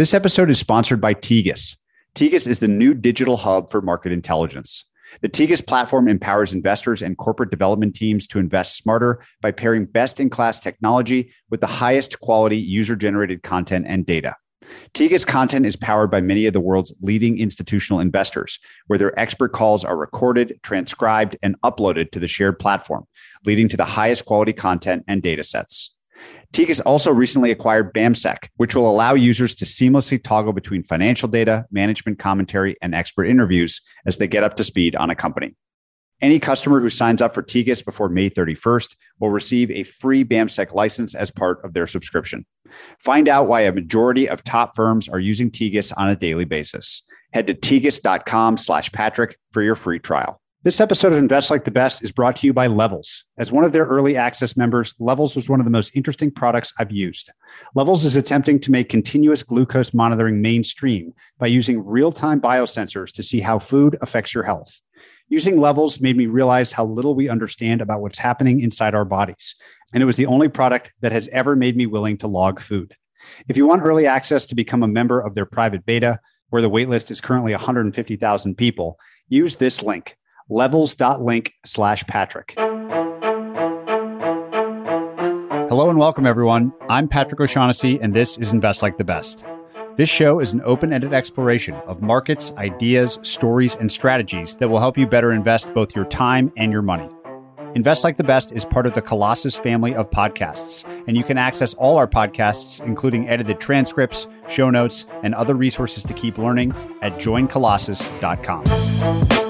This episode is sponsored by Tegus. Tegus is the new digital hub for market intelligence. The Tegus platform empowers investors and corporate development teams to invest smarter by pairing best in class technology with the highest quality user generated content and data. Tegus content is powered by many of the world's leading institutional investors, where their expert calls are recorded, transcribed, and uploaded to the shared platform, leading to the highest quality content and data sets. Tegus also recently acquired BAMSEC, which will allow users to seamlessly toggle between financial data, management commentary, and expert interviews as they get up to speed on a company. Any customer who signs up for Tegus before May 31st will receive a free BAMSEC license as part of their subscription. Find out why a majority of top firms are using Tegus on a daily basis. Head to tegus.com slash Patrick for your free trial. This episode of Invest Like the Best is brought to you by Levels. As one of their early access members, Levels was one of the most interesting products I've used. Levels is attempting to make continuous glucose monitoring mainstream by using real time biosensors to see how food affects your health. Using Levels made me realize how little we understand about what's happening inside our bodies. And it was the only product that has ever made me willing to log food. If you want early access to become a member of their private beta, where the waitlist is currently 150,000 people, use this link levels.link slash Patrick. Hello and welcome, everyone. I'm Patrick O'Shaughnessy, and this is Invest Like the Best. This show is an open ended exploration of markets, ideas, stories, and strategies that will help you better invest both your time and your money. Invest Like the Best is part of the Colossus family of podcasts, and you can access all our podcasts, including edited transcripts, show notes, and other resources to keep learning at joincolossus.com.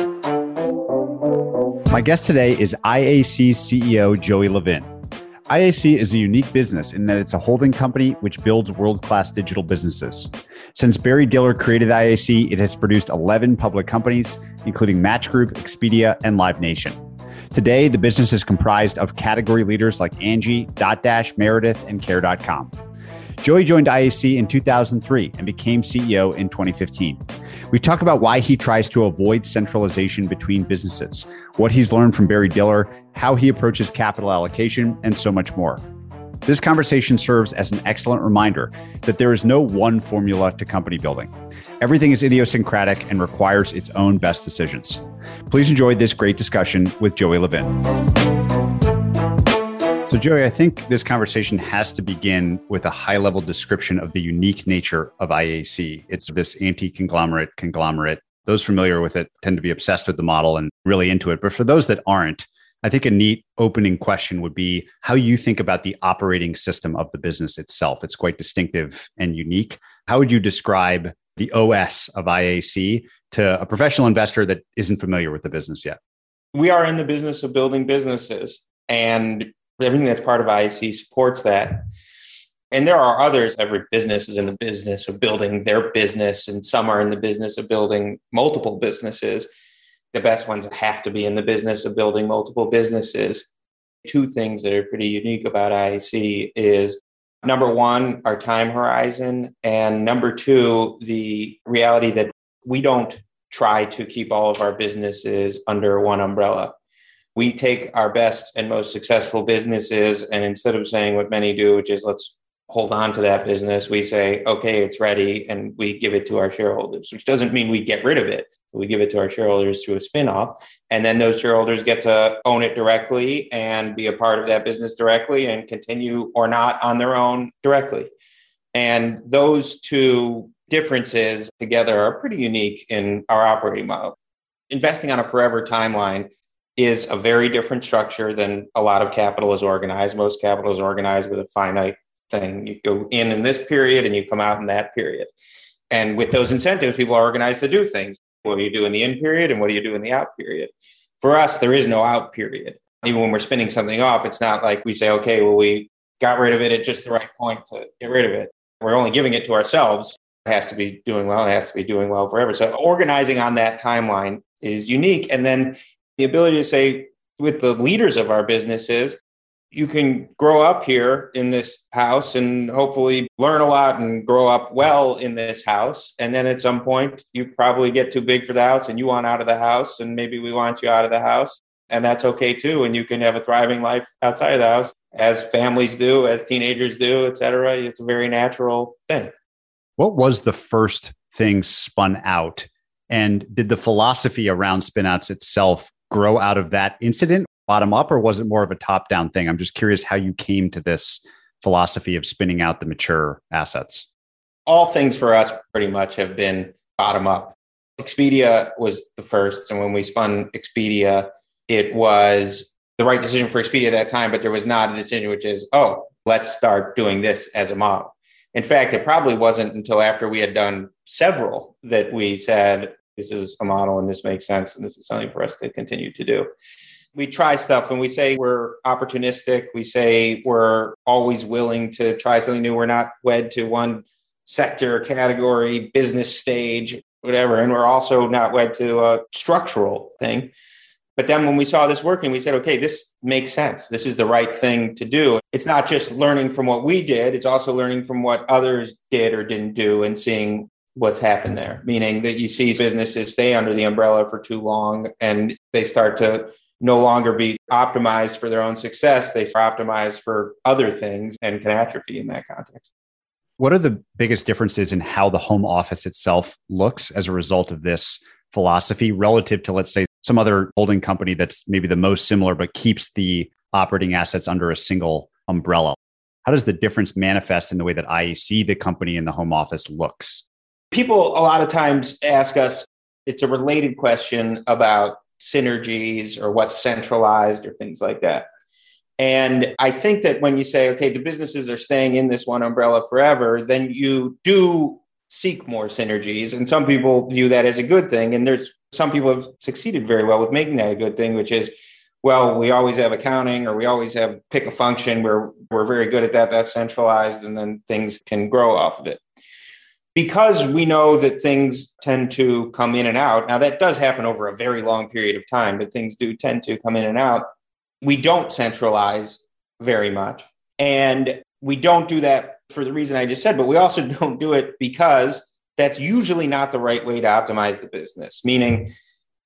My guest today is IAC CEO Joey Levin. IAC is a unique business in that it's a holding company which builds world class digital businesses. Since Barry Diller created IAC, it has produced 11 public companies, including Match Group, Expedia, and Live Nation. Today, the business is comprised of category leaders like Angi, Dotdash, Meredith, and Care.com. Joey joined IAC in 2003 and became CEO in 2015. We talk about why he tries to avoid centralization between businesses, what he's learned from Barry Diller, how he approaches capital allocation, and so much more. This conversation serves as an excellent reminder that there is no one formula to company building. Everything is idiosyncratic and requires its own best decisions. Please enjoy this great discussion with Joey Levin. So, Joey, I think this conversation has to begin with a high level description of the unique nature of IAC. It's this anti conglomerate conglomerate. Those familiar with it tend to be obsessed with the model and really into it. But for those that aren't, I think a neat opening question would be how you think about the operating system of the business itself. It's quite distinctive and unique. How would you describe the OS of IAC to a professional investor that isn't familiar with the business yet? We are in the business of building businesses. And everything that's part of IAC supports that. And there are others. Every business is in the business of building their business, and some are in the business of building multiple businesses. The best ones have to be in the business of building multiple businesses. Two things that are pretty unique about IAC is number one, our time horizon, and number two, the reality that we don't try to keep all of our businesses under one umbrella we take our best and most successful businesses and instead of saying what many do which is let's hold on to that business we say okay it's ready and we give it to our shareholders which doesn't mean we get rid of it. We give it to our shareholders through a spin-off and then those shareholders get to own it directly and be a part of that business directly and continue or not on their own directly. And those two differences together are pretty unique in our operating model. Investing on a forever timeline is a very different structure than a lot of capital is organized. Most capital is organized with a finite thing. You go in in this period and you come out in that period. And with those incentives, people are organized to do things. What do you do in the in period and what do you do in the out period? For us, there is no out period. Even when we're spinning something off, it's not like we say, okay, well, we got rid of it at just the right point to get rid of it. We're only giving it to ourselves It has to be doing well. It has to be doing well forever. So organizing on that timeline is unique. And then the ability to say with the leaders of our businesses, you can grow up here in this house and hopefully learn a lot and grow up well in this house. And then at some point, you probably get too big for the house and you want out of the house, and maybe we want you out of the house. And that's okay too. And you can have a thriving life outside of the house, as families do, as teenagers do, et cetera. It's a very natural thing. What was the first thing spun out? And did the philosophy around spinouts itself grow out of that incident? bottom up, or was it more of a top down thing? I'm just curious how you came to this philosophy of spinning out the mature assets. All things for us pretty much have been bottom up. Expedia was the first. And when we spun Expedia, it was the right decision for Expedia at that time, but there was not a decision which is, oh, let's start doing this as a model. In fact, it probably wasn't until after we had done several that we said, this is a model and this makes sense and this is something for us to continue to do we try stuff and we say we're opportunistic. We say we're always willing to try something new. We're not wed to one sector, category, business stage, whatever. And we're also not wed to a structural thing. But then when we saw this working, we said, okay, this makes sense. This is the right thing to do. It's not just learning from what we did, it's also learning from what others did or didn't do and seeing what's happened there. Meaning that you see businesses stay under the umbrella for too long and they start to no longer be optimized for their own success. They are optimized for other things and can atrophy in that context. What are the biggest differences in how the home office itself looks as a result of this philosophy relative to, let's say, some other holding company that's maybe the most similar, but keeps the operating assets under a single umbrella? How does the difference manifest in the way that IAC, the company in the home office, looks? People a lot of times ask us, it's a related question about synergies or what's centralized or things like that. And I think that when you say, okay, the businesses are staying in this one umbrella forever, then you do seek more synergies. And some people view that as a good thing. And there's some people have succeeded very well with making that a good thing, which is, well, we always have accounting or we always have pick a function where we're very good at that. That's centralized. And then things can grow off of it because we know that things tend to come in and out. Now, that does happen over a very long period of time, but things do tend to come in and out. We don't centralize very much. And we don't do that for the reason I just said, but we also don't do it because that's usually not the right way to optimize the business, meaning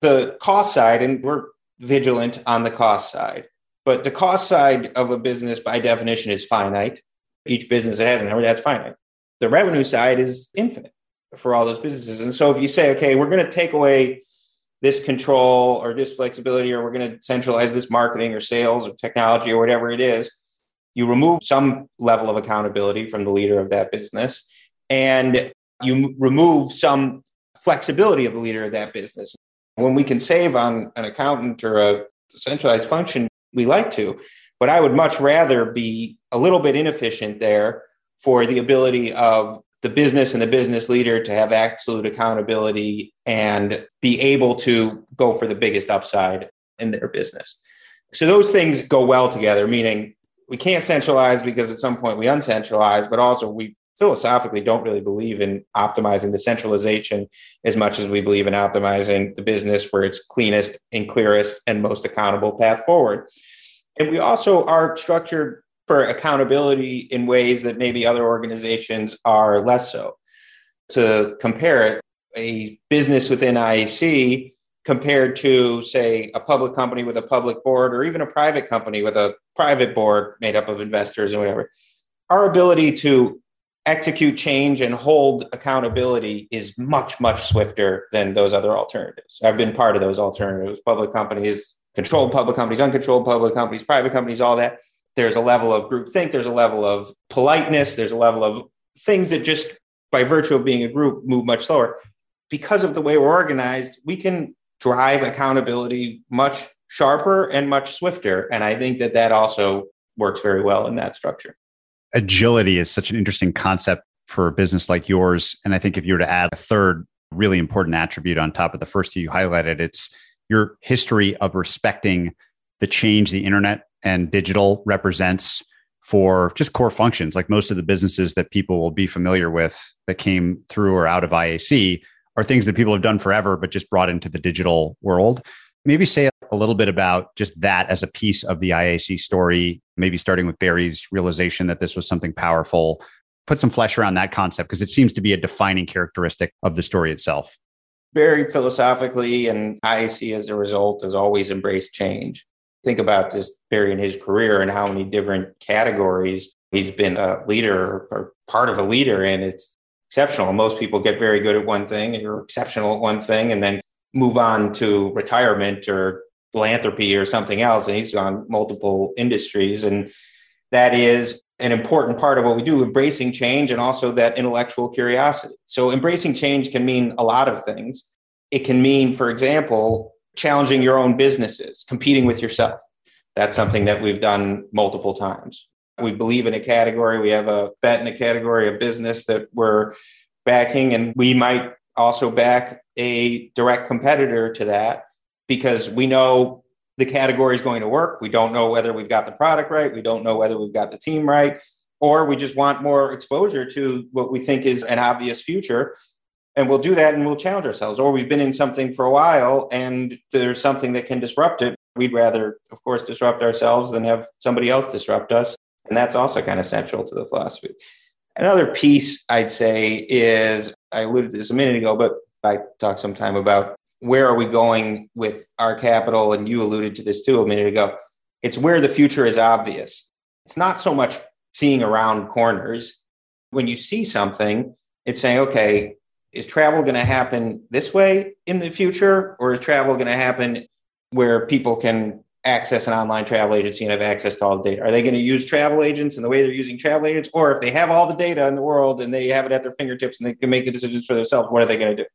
the cost side, and we're vigilant on the cost side. But the cost side of a business, by definition, is finite. Each business that has an number that's finite the revenue side is infinite for all those businesses. And so if you say, okay, we're going to take away this control or this flexibility, or we're going to centralize this marketing or sales or technology or whatever it is, you remove some level of accountability from the leader of that business and you remove some flexibility of the leader of that business. When we can save on an accountant or a centralized function, we like to, but I would much rather be a little bit inefficient there for the ability of the business and the business leader to have absolute accountability and be able to go for the biggest upside in their business. So those things go well together, meaning we can't centralize because at some point we uncentralize, but also we philosophically don't really believe in optimizing the centralization as much as we believe in optimizing the business for its cleanest and clearest and most accountable path forward. And we also are structured for accountability in ways that maybe other organizations are less so. To compare it, a business within IAC compared to, say, a public company with a public board or even a private company with a private board made up of investors and whatever, our ability to execute change and hold accountability is much, much swifter than those other alternatives. I've been part of those alternatives, public companies, controlled public companies, uncontrolled public companies, private companies, all that there's a level of groupthink, there's a level of politeness, there's a level of things that just by virtue of being a group move much slower. Because of the way we're organized, we can drive accountability much sharper and much swifter. And I think that that also works very well in that structure. Agility is such an interesting concept for a business like yours. And I think if you were to add a third really important attribute on top of the first two you highlighted, it's your history of respecting the change the internet and digital represents for just core functions. Like most of the businesses that people will be familiar with that came through or out of IAC are things that people have done forever, but just brought into the digital world. Maybe say a little bit about just that as a piece of the IAC story, maybe starting with Barry's realization that this was something powerful. Put some flesh around that concept because it seems to be a defining characteristic of the story itself. Very philosophically, and IAC as a result has always embraced change. Think about just Barry in his career and how many different categories he's been a leader or part of a leader in. It's exceptional. Most people get very good at one thing and you're exceptional at one thing and then move on to retirement or philanthropy or something else. And he's gone multiple industries. And that is an important part of what we do, embracing change and also that intellectual curiosity. So, embracing change can mean a lot of things. It can mean, for example, challenging your own businesses, competing with yourself. That's something that we've done multiple times. We believe in a category, we have a bet in a category, a business that we're backing, and we might also back a direct competitor to that because we know the category is going to work. We don't know whether we've got the product right. We don't know whether we've got the team right, or we just want more exposure to what we think is an obvious future. And we'll do that and we'll challenge ourselves. Or we've been in something for a while and there's something that can disrupt it. We'd rather, of course, disrupt ourselves than have somebody else disrupt us. And that's also kind of central to the philosophy. Another piece I'd say is I alluded to this a minute ago, but I talked some time about where are we going with our capital? And you alluded to this too a minute ago. It's where the future is obvious. It's not so much seeing around corners. When you see something, it's saying, okay, is travel going to happen this way in the future? Or is travel going to happen where people can access an online travel agency and have access to all the data? Are they going to use travel agents in the way they're using travel agents? Or if they have all the data in the world and they have it at their fingertips and they can make the decisions for themselves, what are they going to do?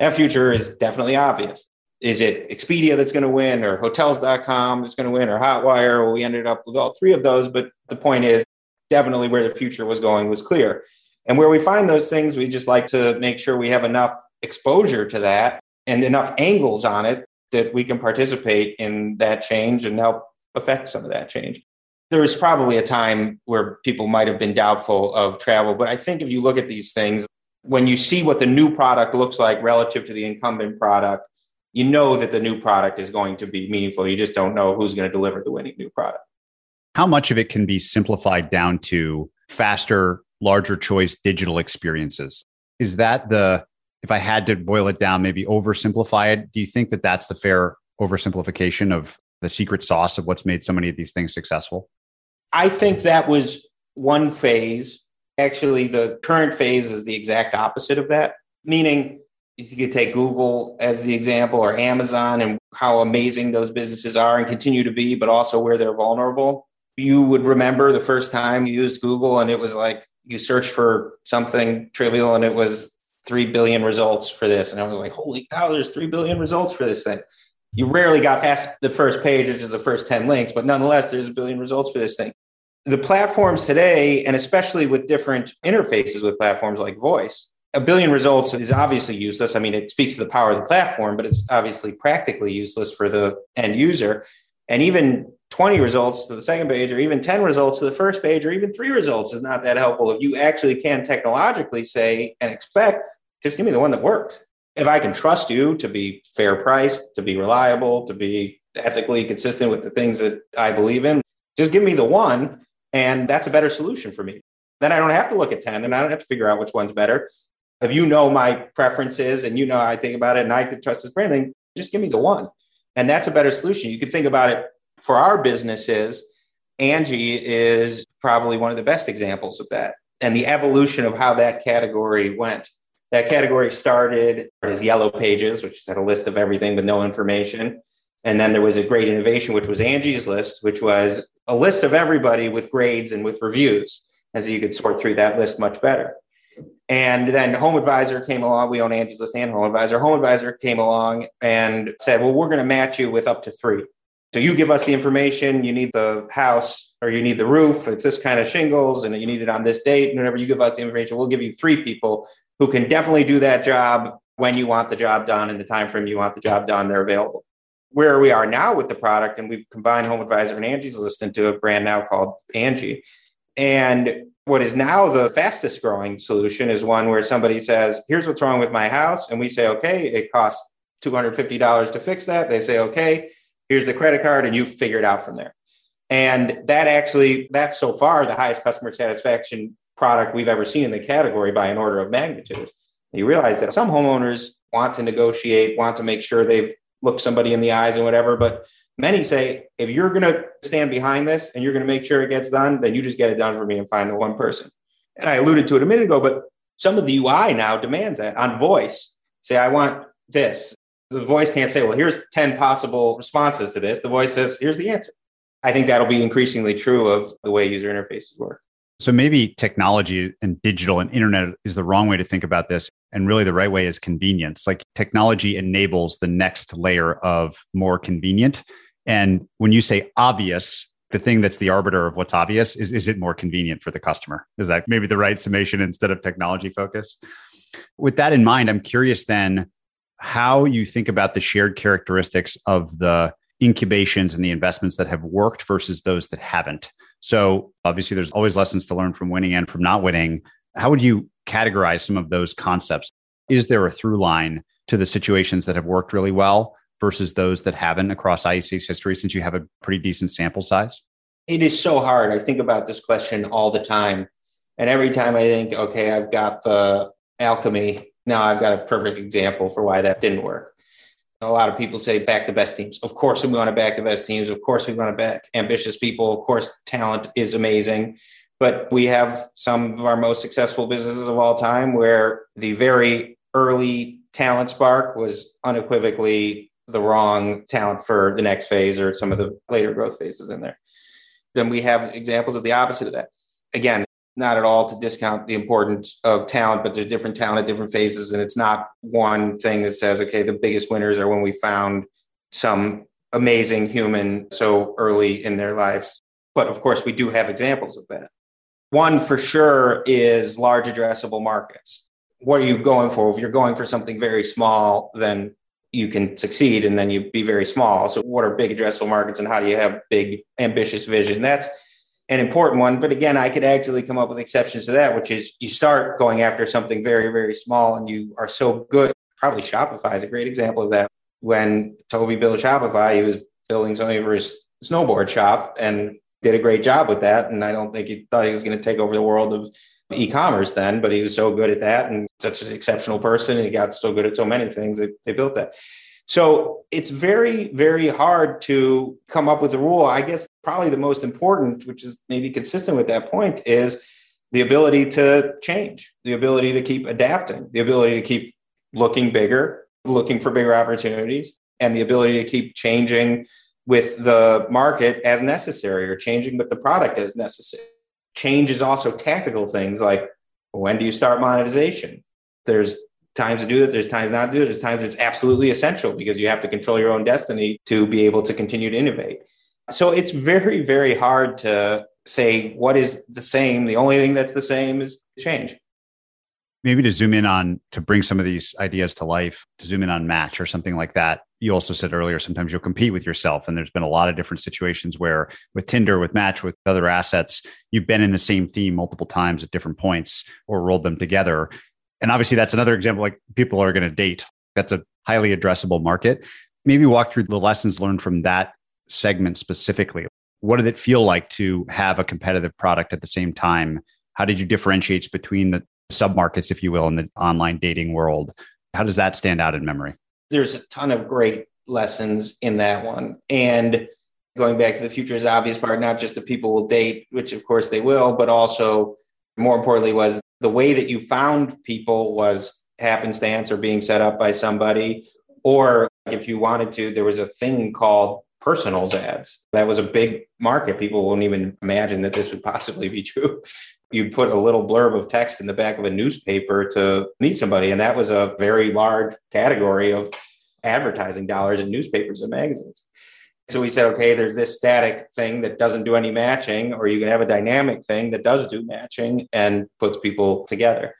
That future is definitely obvious. Is it Expedia that's going to win, or Hotels.com that's going to win, or Hotwire? Well, we ended up with all three of those. But the point is, definitely where the future was going was clear. And where we find those things, we just like to make sure we have enough exposure to that and enough angles on it that we can participate in that change and help affect some of that change. There was probably a time where people might have been doubtful of travel, but I think if you look at these things, when you see what the new product looks like relative to the incumbent product, you know that the new product is going to be meaningful. You just don't know who's going to deliver the winning new product. How much of it can be simplified down to faster, larger choice digital experiences? Is that the, if I had to boil it down, maybe oversimplify it, do you think that that's the fair oversimplification of the secret sauce of what's made so many of these things successful? I think that was one phase Actually, the current phase is the exact opposite of that, meaning if you could take Google as the example or Amazon and how amazing those businesses are and continue to be, but also where they're vulnerable. You would remember the first time you used Google and it was like you searched for something trivial and it was 3 billion results for this. And I was like, holy cow, there's 3 billion results for this thing. You rarely got past the first page, which is the first 10 links, but nonetheless, there's a billion results for this thing the platforms today, and especially with different interfaces with platforms like voice, a billion results is obviously useless. I mean, it speaks to the power of the platform, but it's obviously practically useless for the end user. And even 20 results to the second page, or even 10 results to the first page, or even three results is not that helpful. If you actually can technologically say and expect, just give me the one that works. If I can trust you to be fair priced, to be reliable, to be ethically consistent with the things that I believe in, just give me the one and that's a better solution for me. Then I don't have to look at 10 and I don't have to figure out which one's better. If you know my preferences and you know I think about it and I can trust this brand, then just give me the one. And that's a better solution. You can think about it for our businesses. Angi is probably one of the best examples of that and the evolution of how that category went. That category started as yellow pages, which had a list of everything but no information. And then there was a great innovation, which was Angie's List, which was a list of everybody with grades and with reviews. And so you could sort through that list much better. And then Home Advisor came along. We own Angie's List and Home Advisor. Home Advisor came along and said, well, we're going to match you with up to three. So you give us the information. You need the house or you need the roof. It's this kind of shingles and you need it on this date. And whenever you give us the information, we'll give you three people who can definitely do that job when you want the job done in the time frame you want the job done. They're available where we are now with the product, and we've combined Home Advisor and Angi's List into a brand now called Angie. And what is now the fastest growing solution is one where somebody says, here's what's wrong with my house. And we say, okay, it costs $250 to fix that. They say, okay, here's the credit card, and you figure it out from there. And that actually, that's so far the highest customer satisfaction product we've ever seen in the category by an order of magnitude. You realize that some homeowners want to negotiate, want to make sure they've looked somebody in the eyes and whatever, but many say if you're going to stand behind this and you're going to make sure it gets done, then you just get it done for me and find the one person. And I alluded to it a minute ago, but some of the UI now demands that on voice. Say, I want this. The voice can't say, well, here's 10 possible responses to this. The voice says, here's the answer. I think that'll be increasingly true of the way user interfaces work. So maybe technology and digital and internet is the wrong way to think about this. And really, the right way is convenience. Like technology enables the next layer of more convenient. And when you say obvious, the thing that's the arbiter of what's obvious is is it more convenient for the customer? Is that maybe the right summation instead of technology focus? With that in mind, I'm curious then how you think about the shared characteristics of the incubations and the investments that have worked versus those that haven't. So obviously, there's always lessons to learn from winning and from not winning. How would you categorize some of those concepts? Is there a through line to the situations that have worked really well versus those that haven't across IAC's history since you have a pretty decent sample size? It is so hard. I think about this question all the time. And every time I think, okay, I've got the alchemy, now I've got a perfect example for why that didn't work. A lot of people say back the best teams. Of course, we want to back the best teams. Of course, we want to back ambitious people. Of course, talent is amazing. But we have some of our most successful businesses of all time where the very early talent spark was unequivocally the wrong talent for the next phase or some of the later growth phases in there. Then we have examples of the opposite of that. Again, not at all to discount the importance of talent, but there's different talent at different phases. And it's not one thing that says, okay, the biggest winners are when we found some amazing human so early in their lives. But of course, we do have examples of that. One for sure is large addressable markets. What are you going for? If you're going for something very small, then you can succeed and then you'd be very small. So, what are big addressable markets and how do you have big, ambitious vision? That's an important one. But again, I could actually come up with exceptions to that, which is you start going after something very, very small and you are so good. Probably Shopify is a great example of that. When Tobi built Shopify, he was building something for his snowboard shop and did a great job with that. And I don't think he thought he was going to take over the world of e-commerce then, but he was so good at that and such an exceptional person. And he got so good at so many things that they built that. So it's very, very hard to come up with a rule. I guess probably the most important, which is maybe consistent with that point, is the ability to change, the ability to keep adapting, the ability to keep looking bigger, looking for bigger opportunities, and the ability to keep changing with the market as necessary or changing with the product as necessary. Change is also tactical things like when do you start monetization? There's times to do that. There's times not to do it. There's times it's absolutely essential because you have to control your own destiny to be able to continue to innovate. So it's very, very hard to say what is the same. The only thing that's the same is change. Maybe to zoom in on to bring some of these ideas to life, to zoom in on match or something like that. You also said earlier, sometimes you'll compete with yourself. And there's been a lot of different situations where with Tinder, with Match, with other assets, you've been in the same theme multiple times at different points or rolled them together. And obviously, that's another example like people are going to date. That's a highly addressable market. Maybe walk through the lessons learned from that segment specifically. What did it feel like to have a competitive product at the same time? How did you differentiate between the sub markets, if you will, in the online dating world? How does that stand out in memory? There's a ton of great lessons in that one. And going back to the future is obvious part, not just that people will date, which of course they will, but also more importantly was the way that you found people was happenstance or being set up by somebody. Or if you wanted to, there was a thing called personals ads. That was a big market. People wouldn't even imagine that this would possibly be true. You'd put a little blurb of text in the back of a newspaper to meet somebody. And that was a very large category of advertising dollars in newspapers and magazines. So we said, okay, there's this static thing that doesn't do any matching, or you can have a dynamic thing that does do matching and puts people together.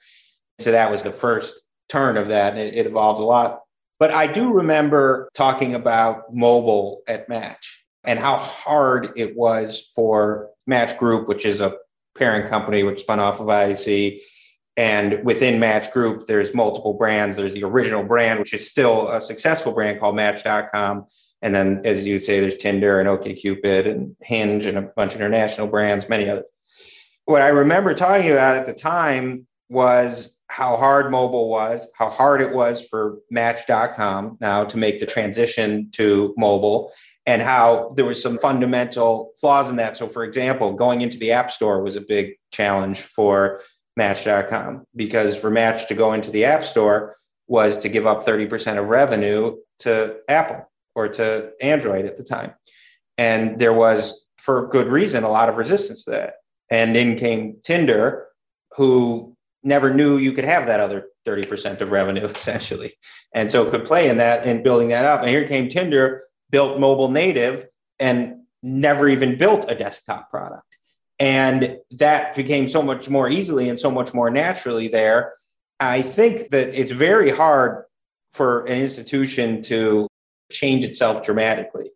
So that was the first turn of that. And it, it evolved a lot. But I do remember talking about mobile at Match and how hard it was for Match Group, which is a parent company, which spun off of IAC. And within Match Group, there's multiple brands. There's the original brand, which is still a successful brand called Match.com. And then, as you say, there's Tinder and OkCupid and Hinge and a bunch of international brands, many others. What I remember talking about at the time was how hard mobile was, how hard it was for Match.com now to make the transition to mobile, and how there was some fundamental flaws in that. So, for example, going into the App Store was a big challenge for Match.com because for Match to go into the App Store was to give up 30% of revenue to Apple or to Android at the time. And there was, for good reason, a lot of resistance to that. And in came Tinder, who never knew you could have that other 30% of revenue essentially. And so could play in that and building that up. And here came Tinder, built mobile native and never even built a desktop product. And that became so much more easily and so much more naturally there. I think that it's very hard for an institution to change itself dramatically.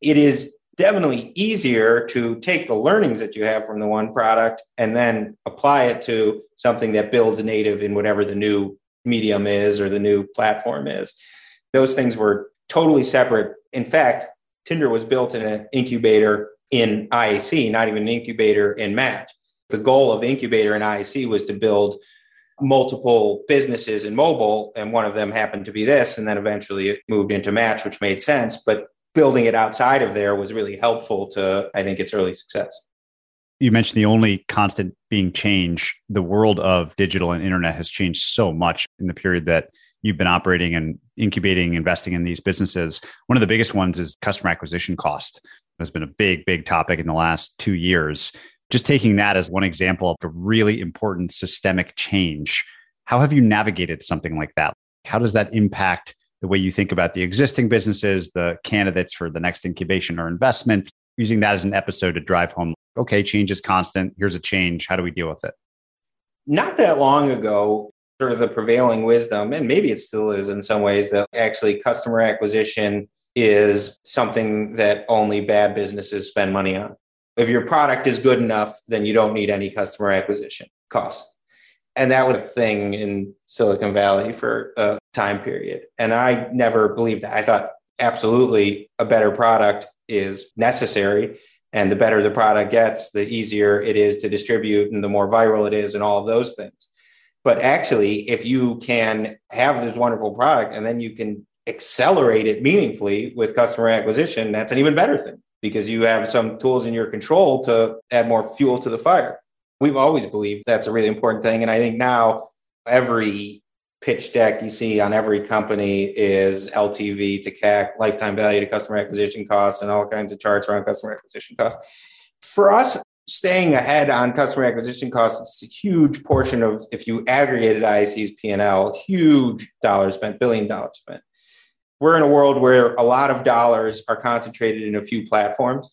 It is definitely easier to take the learnings that you have from the one product and then apply it to something that builds native in whatever the new medium is or the new platform is. Those things were totally separate. In fact, Tinder was built in an incubator in IAC, not even an incubator in Match. The goal of incubator in IAC was to build multiple businesses in mobile, and one of them happened to be this. And then eventually it moved into Match, which made sense. But building it outside of there was really helpful to, I think, its early success. You mentioned the only constant being change. The world of digital and internet has changed so much in the period that you've been operating and incubating, investing in these businesses. One of the biggest ones is customer acquisition cost. That's been a big, big topic in the last two years just taking that as one example of a really important systemic change, how have you navigated something like that? How does that impact the way you think about the existing businesses, the candidates for the next incubation or investment? Using that as an episode to drive home, okay, change is constant. Here's a change. How do we deal with it? Not that long ago, sort of the prevailing wisdom, and maybe it still is in some ways, that actually customer acquisition is something that only bad businesses spend money on. If your product is good enough, then you don't need any customer acquisition costs. And that was a thing in Silicon Valley for a time period. And I never believed that. I thought absolutely a better product is necessary. And the better the product gets, the easier it is to distribute and the more viral it is, and all of those things. But actually, if you can have this wonderful product and then you can accelerate it meaningfully with customer acquisition, that's an even better thing because you have some tools in your control to add more fuel to the fire. We've always believed that's a really important thing. And I think now every pitch deck you see on every company is LTV to CAC, lifetime value to customer acquisition costs, and all kinds of charts around customer acquisition costs. For us, staying ahead on customer acquisition costs is a huge portion of, if you aggregated IAC's P&L, huge dollars spent, billion dollars spent we're in a world where a lot of dollars are concentrated in a few platforms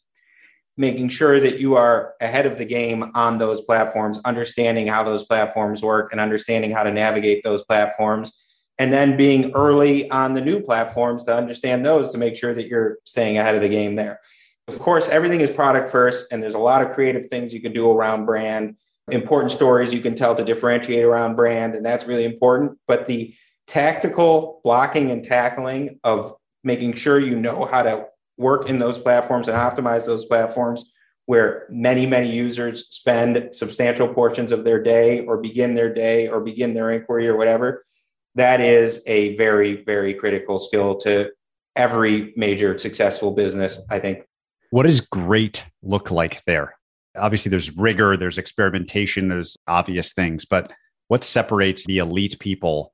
making sure that you are ahead of the game on those platforms understanding how those platforms work and understanding how to navigate those platforms. And then being early on the new platforms to understand those to make sure that you're staying ahead of the game there. Of course everything is product first and there's a lot of creative things you can do around brand. Important stories you can tell to differentiate around brand and that's really important. But the tactical blocking and tackling of making sure you know how to work in those platforms and optimize those platforms where many, many users spend substantial portions of their day or begin their day or begin their inquiry or whatever. That is a very, very critical skill to every major successful business, I think. What does great look like there? Obviously, there's rigor, there's experimentation, there's obvious things, but what separates the elite people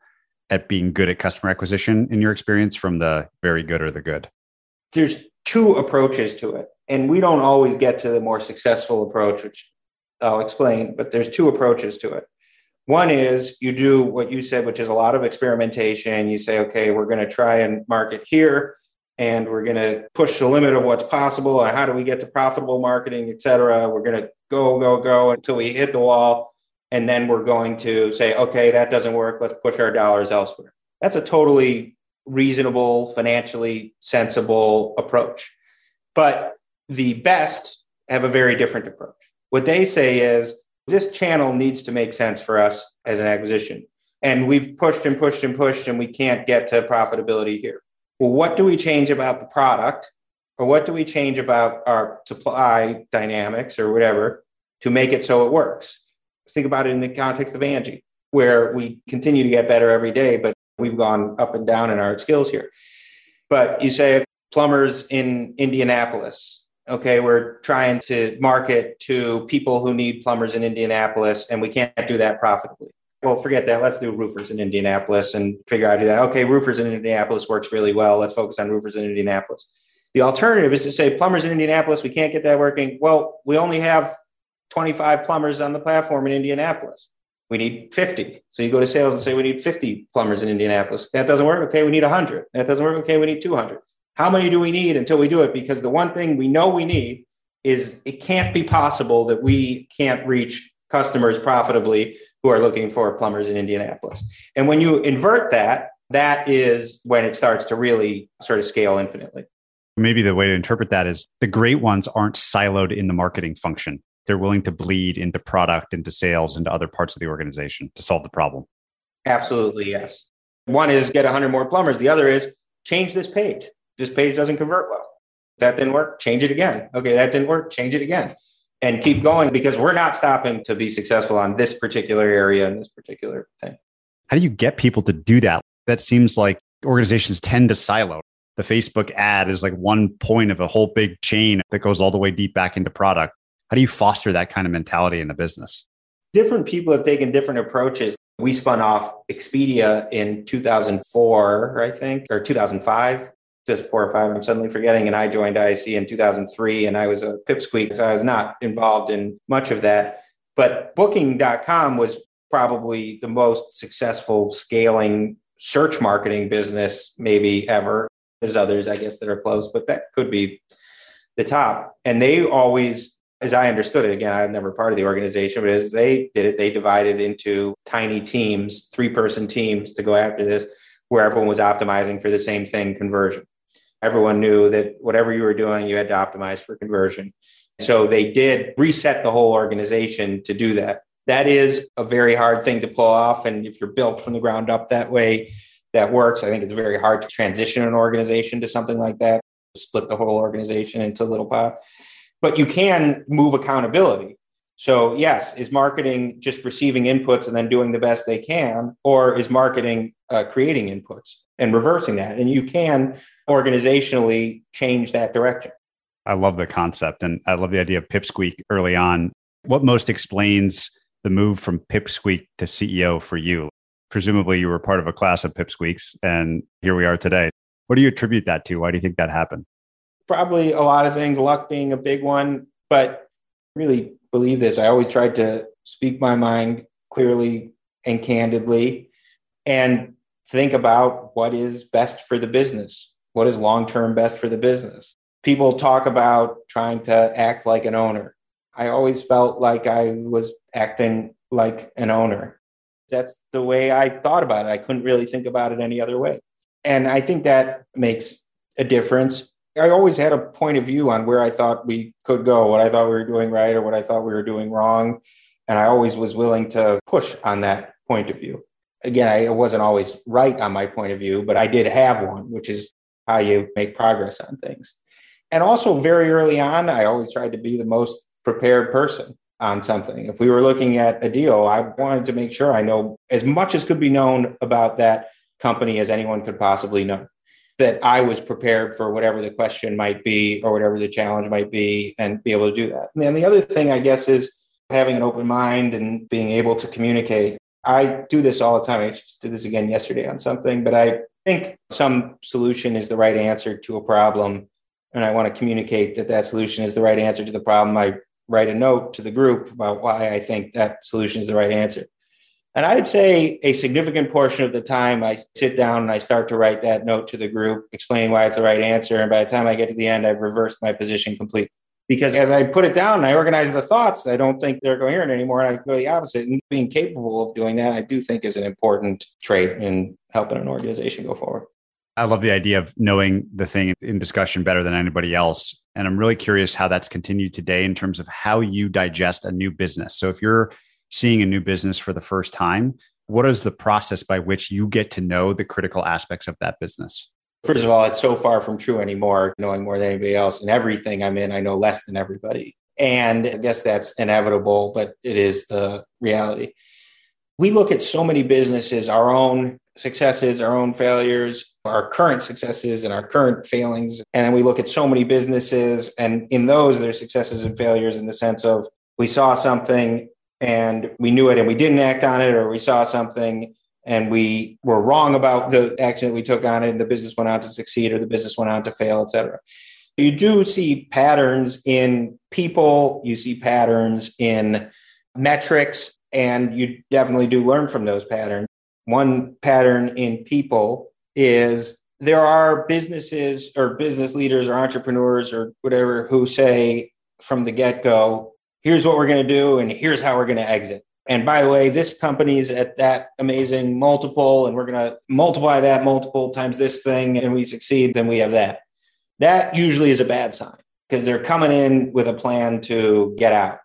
at being good at customer acquisition in your experience from the very good or the good? There's two approaches to it. And we don't always get to the more successful approach, which I'll explain, but there's two approaches to it. One is you do what you said, which is a lot of experimentation. You say, okay, we're going to try and market here, and we're going to push the limit of what's possible. And how do we get to profitable marketing, et cetera? We're going to go, go, go until we hit the wall and then we're going to say, okay, that doesn't work. Let's push our dollars elsewhere. That's a totally reasonable, financially sensible approach. But the best have a very different approach. What they say is, This channel needs to make sense for us as an acquisition. And we've pushed and pushed and pushed, and we can't get to profitability here. Well, what do we change about the product? Or what do we change about our supply dynamics or whatever to make it so it works? Think about it in the context of Angi, where we continue to get better every day, but we've gone up and down in our skills here. But you say plumbers in Indianapolis. Okay, we're trying to market to people who need plumbers in Indianapolis, and we can't do that profitably. Well, forget that. Let's do roofers in Indianapolis and figure out do that. Okay, roofers in Indianapolis works really well. Let's focus on roofers in Indianapolis. The alternative is to say plumbers in Indianapolis, we can't get that working. Well, we only have 25 plumbers on the platform in Indianapolis. We need 50. So you go to sales and say, we need 50 plumbers in Indianapolis. That doesn't work. Okay, we need 100. That doesn't work. Okay, we need 200. How many do we need until we do it? Because the one thing we know we need is it can't be possible that we can't reach customers profitably who are looking for plumbers in Indianapolis. And when you invert that, that is when it starts to really sort of scale infinitely. Maybe the way to interpret that is the great ones aren't siloed in the marketing function they're willing to bleed into product, into sales, into other parts of the organization to solve the problem. Absolutely, yes. One is get 100 more plumbers. The other is change this page. This page doesn't convert well. That didn't work. Change it again. Okay, that didn't work. Change it again. And keep going because we're not stopping to be successful on this particular area and this particular thing. How do you get people to do that? That seems like organizations tend to silo. The Facebook ad is like one point of a whole big chain that goes all the way deep back into product. How do you foster that kind of mentality in the business? Different people have taken different approaches. We spun off Expedia in 2004, I think, or 2005, just four or five. I'm suddenly forgetting. And I joined IAC in 2003, and I was a pipsqueak, so I was not involved in much of that. But Booking.com was probably the most successful scaling search marketing business, maybe ever. There's others, I guess, that are close, but that could be the top. And they always as I understood it, again, I'm never part of the organization, but as they did it, they divided into tiny teams, three person teams to go after this, where everyone was optimizing for the same thing conversion. Everyone knew that whatever you were doing, you had to optimize for conversion. So they did reset the whole organization to do that. That is a very hard thing to pull off. And if you're built from the ground up that way, that works. I think it's very hard to transition an organization to something like that, split the whole organization into little pots but you can move accountability. So, yes, is marketing just receiving inputs and then doing the best they can, or is marketing uh, creating inputs and reversing that? And you can organizationally change that direction. I love the concept and I love the idea of pipsqueak early on. What most explains the move from pipsqueak to CEO for you? Presumably, you were part of a class of pipsqueaks, and here we are today. What do you attribute that to? Why do you think that happened? Probably a lot of things, luck being a big one, but really believe this. I always tried to speak my mind clearly and candidly and think about what is best for the business. What is long term best for the business? People talk about trying to act like an owner. I always felt like I was acting like an owner. That's the way I thought about it. I couldn't really think about it any other way. And I think that makes a difference. I always had a point of view on where I thought we could go, what I thought we were doing right or what I thought we were doing wrong. And I always was willing to push on that point of view. Again, I wasn't always right on my point of view, but I did have one, which is how you make progress on things. And also, very early on, I always tried to be the most prepared person on something. If we were looking at a deal, I wanted to make sure I know as much as could be known about that company as anyone could possibly know that I was prepared for whatever the question might be or whatever the challenge might be and be able to do that. And the other thing, I guess, is having an open mind and being able to communicate. I do this all the time. I just did this again yesterday on something, but I think some solution is the right answer to a problem. And I want to communicate that that solution is the right answer to the problem. I write a note to the group about why I think that solution is the right answer. And I'd say a significant portion of the time I sit down and I start to write that note to the group, explaining why it's the right answer. And by the time I get to the end, I've reversed my position completely. Because as I put it down and I organize the thoughts, I don't think they're coherent anymore. And I go the opposite. And being capable of doing that, I do think is an important trait in helping an organization go forward. I love the idea of knowing the thing in discussion better than anybody else And I'm really curious how that's continued today in terms of how you digest a new business. So if you're seeing a new business for the first time, what is the process by which you get to know the critical aspects of that business? First of all, it's so far from true anymore, knowing more than anybody else. And everything I'm in, I know less than everybody. And I guess that's inevitable, but it is the reality. We look at so many businesses, our own successes, our own failures, our current successes and our current failings. And then we look at so many businesses, and in those, there's successes and failures in the sense of we saw something and we knew it and we didn't act on it, or we saw something and we were wrong about the action that we took on it, and the business went on to succeed or the business went on to fail, et cetera. You do see patterns in people, you see patterns in metrics, and you definitely do learn from those patterns. One pattern in people is there are businesses or business leaders or entrepreneurs or whatever who say from the get go, here's what we're going to do and here's how we're going to exit. And by the way, this company's at that amazing multiple, and we're going to multiply that multiple times this thing, and we succeed, then we have that. That usually is a bad sign because they're coming in with a plan to get out.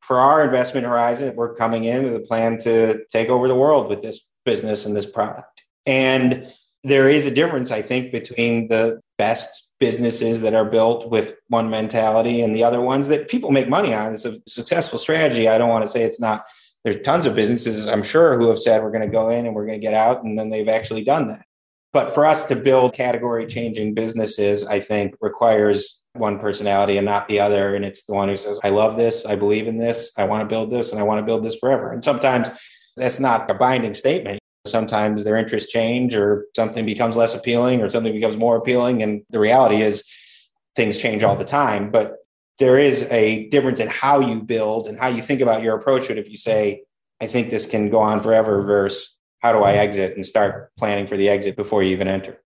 For our investment horizon, we're coming in with a plan to take over the world with this business and this product. And there is a difference, I think, between the best businesses that are built with one mentality and the other ones that people make money on. It's a successful strategy. I don't want to say it's not. There's tons of businesses, I'm sure, who have said we're going to go in and we're going to get out, and then they've actually done that. But for us to build category changing businesses, I think requires one personality and not the other. And it's the one who says, I love this, I believe in this, I want to build this, and I want to build this forever. And sometimes that's not a binding statement. Sometimes their interests change or something becomes less appealing or something becomes more appealing. And the reality is things change all the time. But there is a difference in how you build and how you think about your approach it. If you say, I think this can go on forever versus how do I exit and start planning for the exit before you even enter.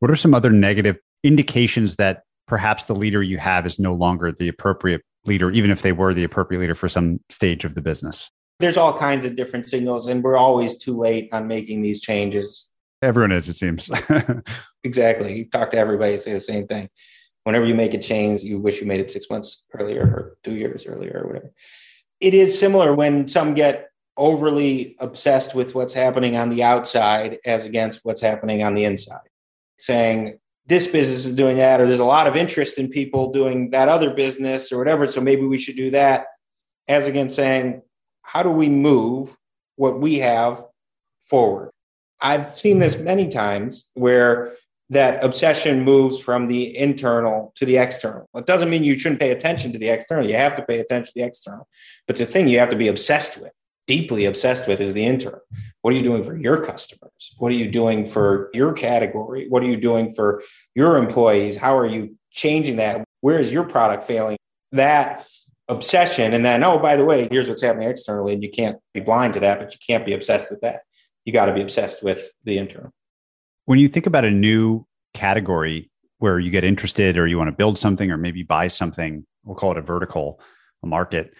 What are some other negative indications that perhaps the leader you have is no longer the appropriate leader, even if they were the appropriate leader for some stage of the business? There's all kinds of different signals, and we're always too late on making these changes. Everyone is, it seems. exactly. You talk to everybody, say the same thing. Whenever you make a change, you wish you made it six months earlier or two years earlier or whatever. It is similar when some get overly obsessed with what's happening on the outside as against what's happening on the inside, saying, this business is doing that, or there's a lot of interest in people doing that other business or whatever. So maybe we should do that, as against saying, how do we move what we have forward? I've seen this many times where that obsession moves from the internal to the external. It doesn't mean you shouldn't pay attention to the external. You have to pay attention to the external. But the thing you have to be obsessed with, deeply obsessed with, is the internal. What are you doing for your customers? What are you doing for your category? What are you doing for your employees? How are you changing that? Where is your product failing? That obsession. And then oh by the way here's what's happening externally and you can't be blind to that but you can't be obsessed with that. You got to be obsessed with the internal when you think about a new category where you get interested or you want to build something or maybe buy something we'll call it a vertical a market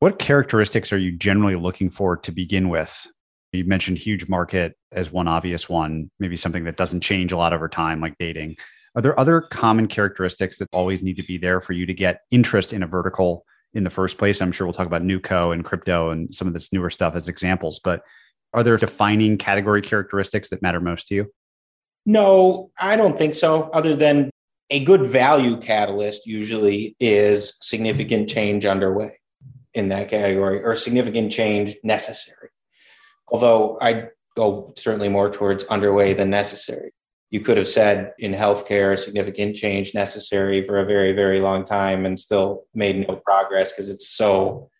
what characteristics are you generally looking for to begin with? You mentioned huge market as one obvious one maybe something that doesn't change a lot over time like dating. Are there other common characteristics that always need to be there for you to get interest in a vertical in the first place. I'm sure we'll talk about Newco and crypto and some of this newer stuff as examples, but are there defining category characteristics that matter most to you? No, I don't think so, other than a good value catalyst usually is significant change underway in that category or significant change necessary. Although I go certainly more towards underway than necessary you could have said in healthcare significant change necessary for a very very long time and still made no progress because it's so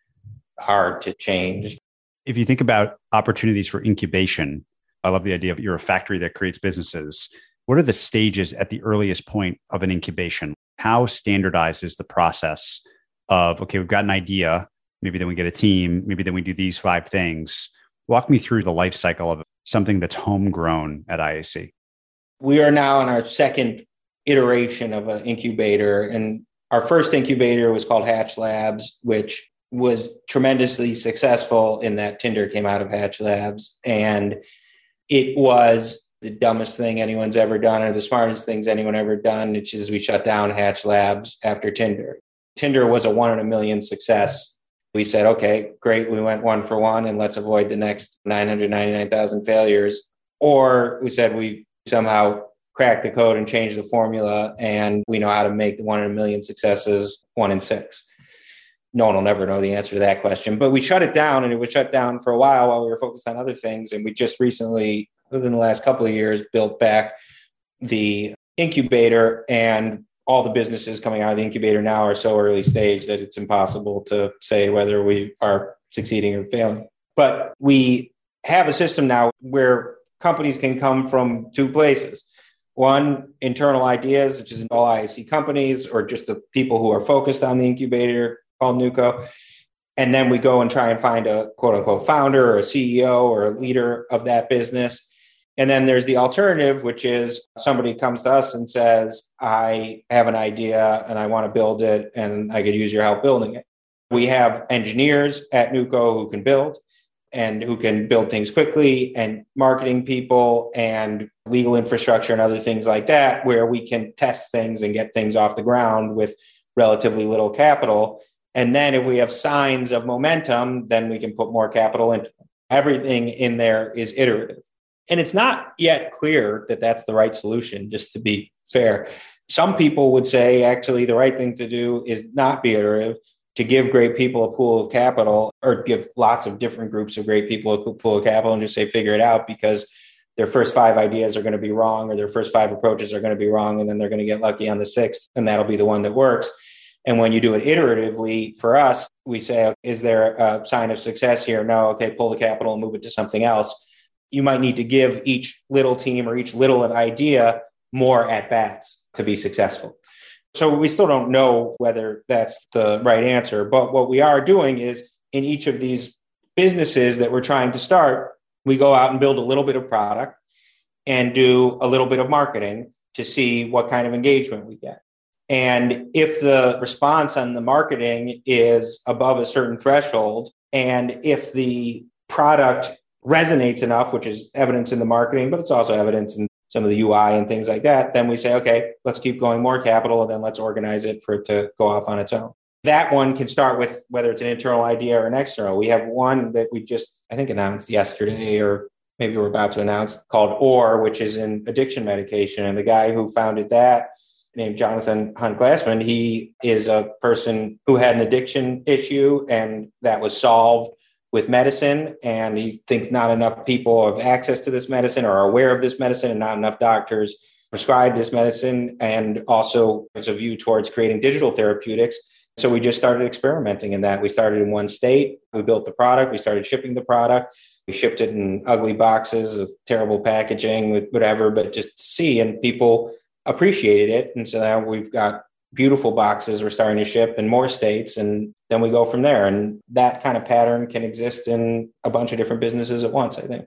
hard to change. If you think about opportunities for incubation i love the idea of you're a factory that creates businesses. What are the stages at the earliest point of an incubation? How standardized is the process of okay we've got an idea. Maybe then we get a team. Maybe then we do these five things. Walk me through the life cycle of something that's homegrown at iac we are now in our second iteration of an incubator. And our first incubator was called Hatch Labs, which was tremendously successful in that Tinder came out of Hatch Labs. And it was the dumbest thing anyone's ever done or the smartest things anyone ever done, which is we shut down Hatch Labs after Tinder. Tinder was a one in a million success. We said, okay, great. We went one for one and let's avoid the next 999,000 failures. Or we said we somehow crack the code and change the formula and we know how to make the one in a million successes one in six. No one will never know the answer to that question. But we shut it down and it was shut down for a while while we were focused on other things. And we just recently within the last couple of years built back the incubator and all the businesses coming out of the incubator now are so early stage that it's impossible to say whether we are succeeding or failing. But we have a system now where companies can come from two places. One, internal ideas, which is all IAC companies or just the people who are focused on the incubator called NewCo. And then we go and try and find a quote unquote founder or a CEO or a leader of that business and then there's the alternative, which is somebody comes to us and says, I have an idea and I want to build it and I could use your help building it. We have engineers at NewCo who can build and who can build things quickly and marketing people and legal infrastructure and other things like that, where we can test things and get things off the ground with relatively little capital. And then if we have signs of momentum, then we can put more capital into everything in there is iterative. And it's not yet clear that that's the right solution, just to be fair. Some people would say actually the right thing to do is not be iterative, to give great people a pool of capital or give lots of different groups of great people a pool of capital and just say figure it out because their first five ideas are going to be wrong or their first five approaches are going to be wrong and then they're going to get lucky on the sixth and that'll be the one that works. And when you do it iteratively for us we say is there a sign of success here? No. Okay pull the capital and move it to something else. You might need to give each little team or each little an idea more at bats to be successful. So we still don't know whether that's the right answer. But what we are doing is in each of these businesses that we're trying to start, we go out and build a little bit of product and do a little bit of marketing to see what kind of engagement we get. And if the response on the marketing is above a certain threshold, and if the product resonates enough, which is evidence in the marketing, but it's also evidence in some of the UI and things like that, then we say, okay, let's keep going more capital and then let's organize it for it to go off on its own. That one can start with whether it's an internal idea or an external. We have one that we just, I think, announced yesterday, or maybe we're about to announce called OR, which is an addiction medication. And the guy who founded that, named Jonathan Hunt Glassman, he is a person who had an addiction issue and that was solved with medicine and he thinks not enough people have access to this medicine or are aware of this medicine and not enough doctors prescribe this medicine and also there's a view towards creating digital therapeutics. So we just started experimenting in that. We started in one state. We built the product. We started shipping the product. We shipped it in ugly boxes with terrible packaging with whatever but just to see and people appreciated it. And so now we've got beautiful boxes we're starting to ship in more states and then we go from there. And that kind of pattern can exist in a bunch of different businesses at once i think.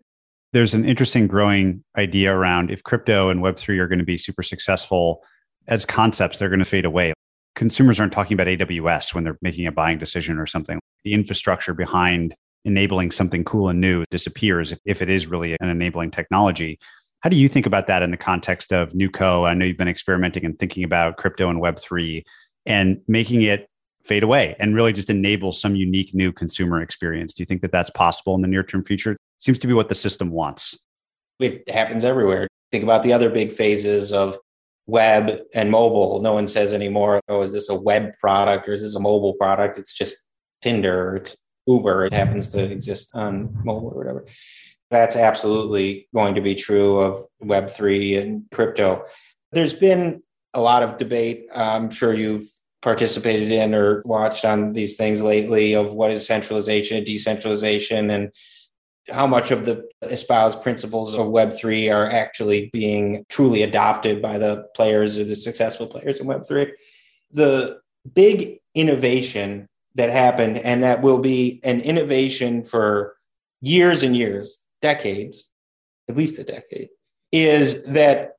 There's an interesting growing idea around if crypto and web3 are going to be super successful as concepts they're going to fade away. Consumers aren't talking about aws when they're making a buying decision or something. The infrastructure behind enabling something cool and new disappears if, if it is really an enabling technology how do you think about that in the context of NewCo? I know you've been experimenting and thinking about crypto and Web3 and making it fade away and really just enable some unique new consumer experience. Do you think that that's possible in the near term future? Seems to be what the system wants. It happens everywhere. Think about the other big phases of web and mobile. No one says anymore, oh, is this a web product or is this a mobile product? It's just Tinder, Uber. It happens to exist on mobile or whatever. That's absolutely going to be true of Web3 and crypto. There's been a lot of debate. I'm sure you've participated in or watched on these things lately of what is centralization, decentralization, and how much of the espoused principles of Web3 are actually being truly adopted by the players or the successful players in Web3. The big innovation that happened, and that will be an innovation for years and years, decades, at least a decade, is that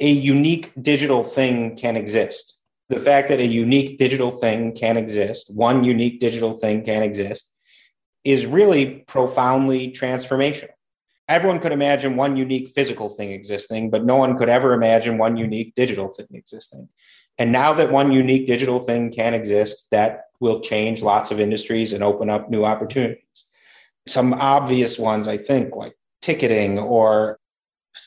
a unique digital thing can exist. The fact that a unique digital thing can exist, one unique digital thing can exist, is really profoundly transformational. everyone could imagine one unique physical thing existing, but no one could ever imagine one unique digital thing existing. And now that one unique digital thing can exist, that will change lots of industries and open up new opportunities. Some obvious ones, I think, like ticketing or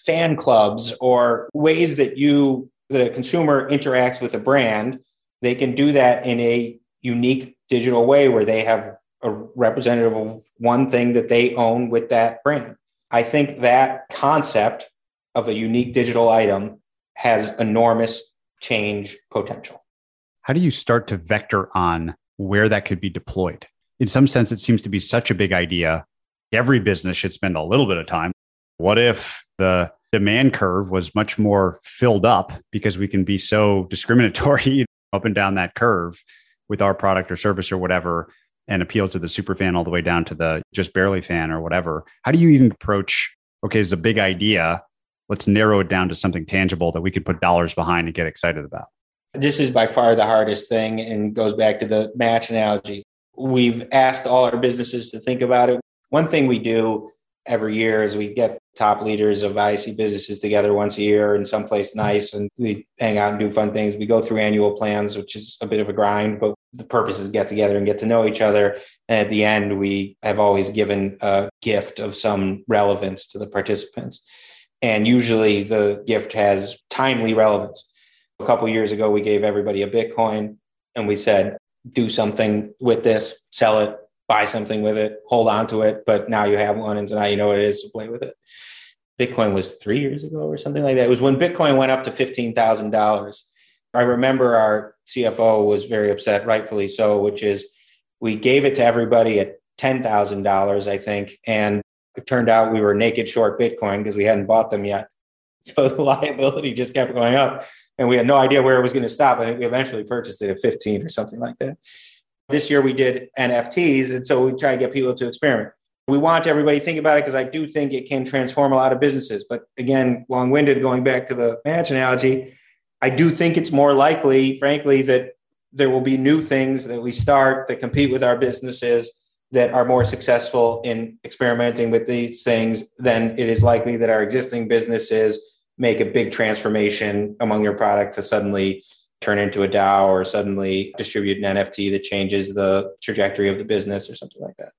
fan clubs or ways that you that a consumer interacts with a brand, they can do that in a unique digital way where they have a representative of one thing that they own with that brand. I think that concept of a unique digital item has enormous change potential. How do you start to vector on where that could be deployed? In some sense, it seems to be such a big idea. Every business should spend a little bit of time. What if the demand curve was much more filled up because we can be so discriminatory up and down that curve with our product or service or whatever and appeal to the super fan all the way down to the just barely fan or whatever. How do you even approach, okay, it's a big idea. Let's narrow it down to something tangible that we could put dollars behind and get excited about. This is by far the hardest thing and goes back to the match analogy. We've asked all our businesses to think about it. One thing we do every year is we get top leaders of IAC businesses together once a year in someplace nice and we hang out and do fun things. We go through annual plans, which is a bit of a grind, but the purpose is get together and get to know each other. And at the end, we have always given a gift of some relevance to the participants. And usually the gift has timely relevance. A couple years ago, we gave everybody a Bitcoin and we said, do something with this, sell it, buy something with it, hold on to it. But now you have one, and so now you know what it is to play with it. Bitcoin was three years ago or something like that. It was when Bitcoin went up to fifteen thousand dollars. I remember our CFO was very upset, rightfully so, which is we gave it to everybody at ten thousand dollars, I think, and it turned out we were naked short Bitcoin because we hadn't bought them yet. So the liability just kept going up, and we had no idea where it was going to stop. I think we eventually purchased it at fifteen or something like that. This year we did NFTs, and so we try to get people to experiment. We want everybody to think about it because I do think it can transform a lot of businesses. But again, long-winded, going back to the match analogy, I do think it's more likely, frankly, that there will be new things that we start that compete with our businesses that are more successful in experimenting with these things than it is likely that our existing businesses make a big transformation among your product to suddenly turn into a DAO or suddenly distribute an NFT that changes the trajectory of the business or something like that.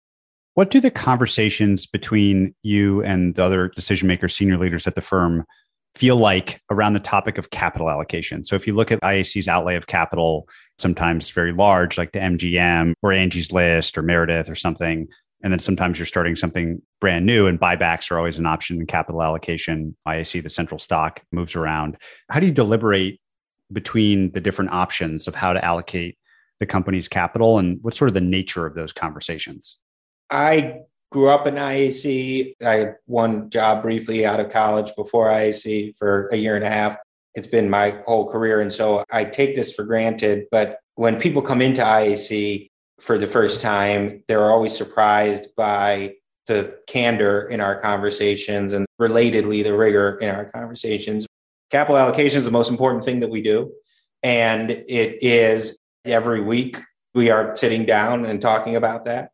What do the conversations between you and the other decision makers, senior leaders at the firm, feel like around the topic of capital allocation? So, if you look at IAC's outlay of capital, sometimes very large, like the MGM or Angie's List or Meredith or something, and then sometimes you're starting something brand new, and buybacks are always an option in capital allocation. IAC, the central stock, moves around. How do you deliberate between the different options of how to allocate the company's capital and what's sort of the nature of those conversations? I grew up in IAC. I had one job briefly out of college before IAC for a year and a half. It's been my whole career. And so I take this for granted. But when people come into IAC for the first time, they're always surprised by the candor in our conversations and relatedly the rigor in our conversations capital allocation is the most important thing that we do. And it is every week we are sitting down and talking about that.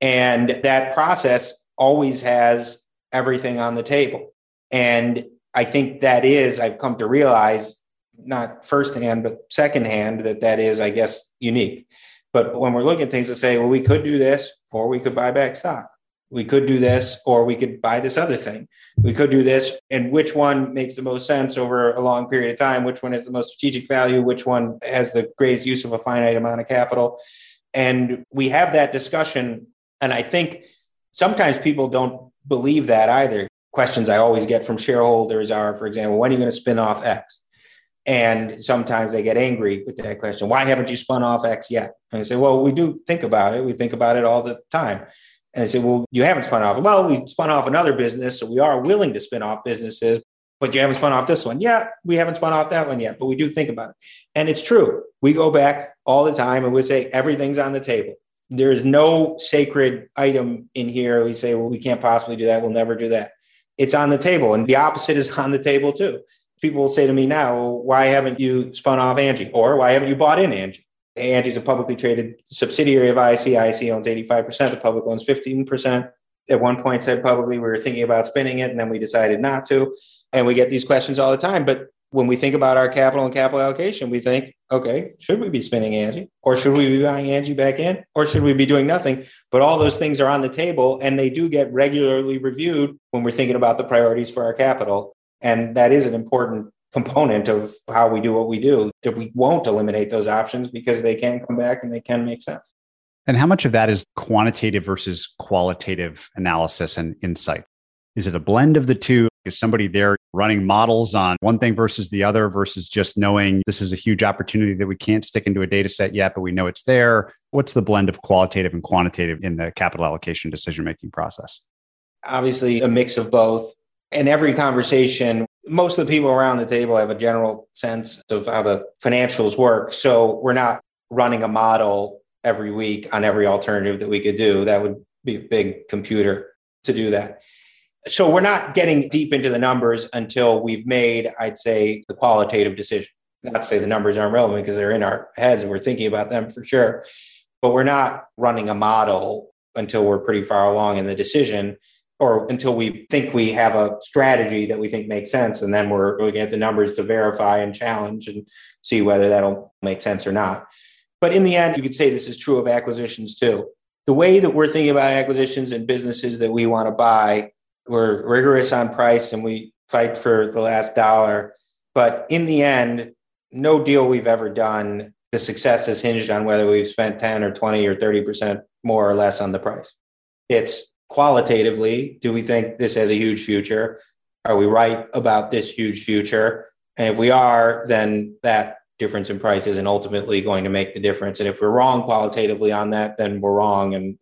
And that process always has everything on the table. And I think that is, I've come to realize, not firsthand, but secondhand, that that is, I guess, unique. But when we're looking at things to say, well, we could do this or we could buy back stock. We could do this or we could buy this other thing. We could do this and which one makes the most sense over a long period of time? Which one has the most strategic value? Which one has the greatest use of a finite amount of capital? And we have that discussion and i think sometimes people don't believe that either. Questions i always get from shareholders are for example when are you going to spin off x and sometimes they get angry with that question why haven't you spun off x yet and i say well we do think about it we think about it all the time and they say, Well, you haven't spun off. Well, we spun off another business. So we are willing to spin off businesses, but you haven't spun off this one. Yeah, we haven't spun off that one yet, but we do think about it. And it's true. We go back all the time and we say everything's on the table. There is no sacred item in here. We say, Well, we can't possibly do that. We'll never do that. It's on the table. And the opposite is on the table too. People will say to me now, well, Why haven't you spun off Angi? Or why haven't you bought in Angi? Angi's a publicly traded subsidiary of IAC. IAC owns 85%. The public owns 15%. at one point said publicly we were thinking about spinning it and then we decided not to. And we get these questions all the time. But when we think about our capital and capital allocation, we think, okay, should we be spinning Angi? or should we be buying Angi back in or should we be doing nothing? But all those things are on the table and they do get regularly reviewed when we're thinking about the priorities for our capital. And that is an important component of how we do what we do that we won't eliminate those options because they can come back and they can make sense. And how much of that is quantitative versus qualitative analysis and insight? Is it a blend of the two? Is somebody there running models on one thing versus the other versus just knowing this is a huge opportunity that we can't stick into a data set yet, but we know it's there? What's the blend of qualitative and quantitative in the capital allocation decision making process? Obviously, a mix of both. In every conversation, most of the people around the table have a general sense of how the financials work. So we're not running a model every week on every alternative that we could do. That would be a big computer to do that so we're not getting deep into the numbers until we've made, I'd say, the qualitative decision. Not to say the numbers aren't relevant because they're in our heads and we're thinking about them for sure, but we're not running a model until we're pretty far along in the decision or until we think we have a strategy that we think makes sense. And then we're looking at the numbers to verify and challenge and see whether that'll make sense or not. But in the end, you could say this is true of acquisitions too. The way that we're thinking about acquisitions and businesses that we want to buy we're rigorous on price and we fight for the last dollar. But in the end, no deal we've ever done, the success has hinged on whether we've spent 10 or 20 or 30% more or less on the price. It's qualitatively, do we think this has a huge future? Are we right about this huge future? And if we are, then that difference in price isn't ultimately going to make the difference. And if we're wrong qualitatively on that, then we're wrong. And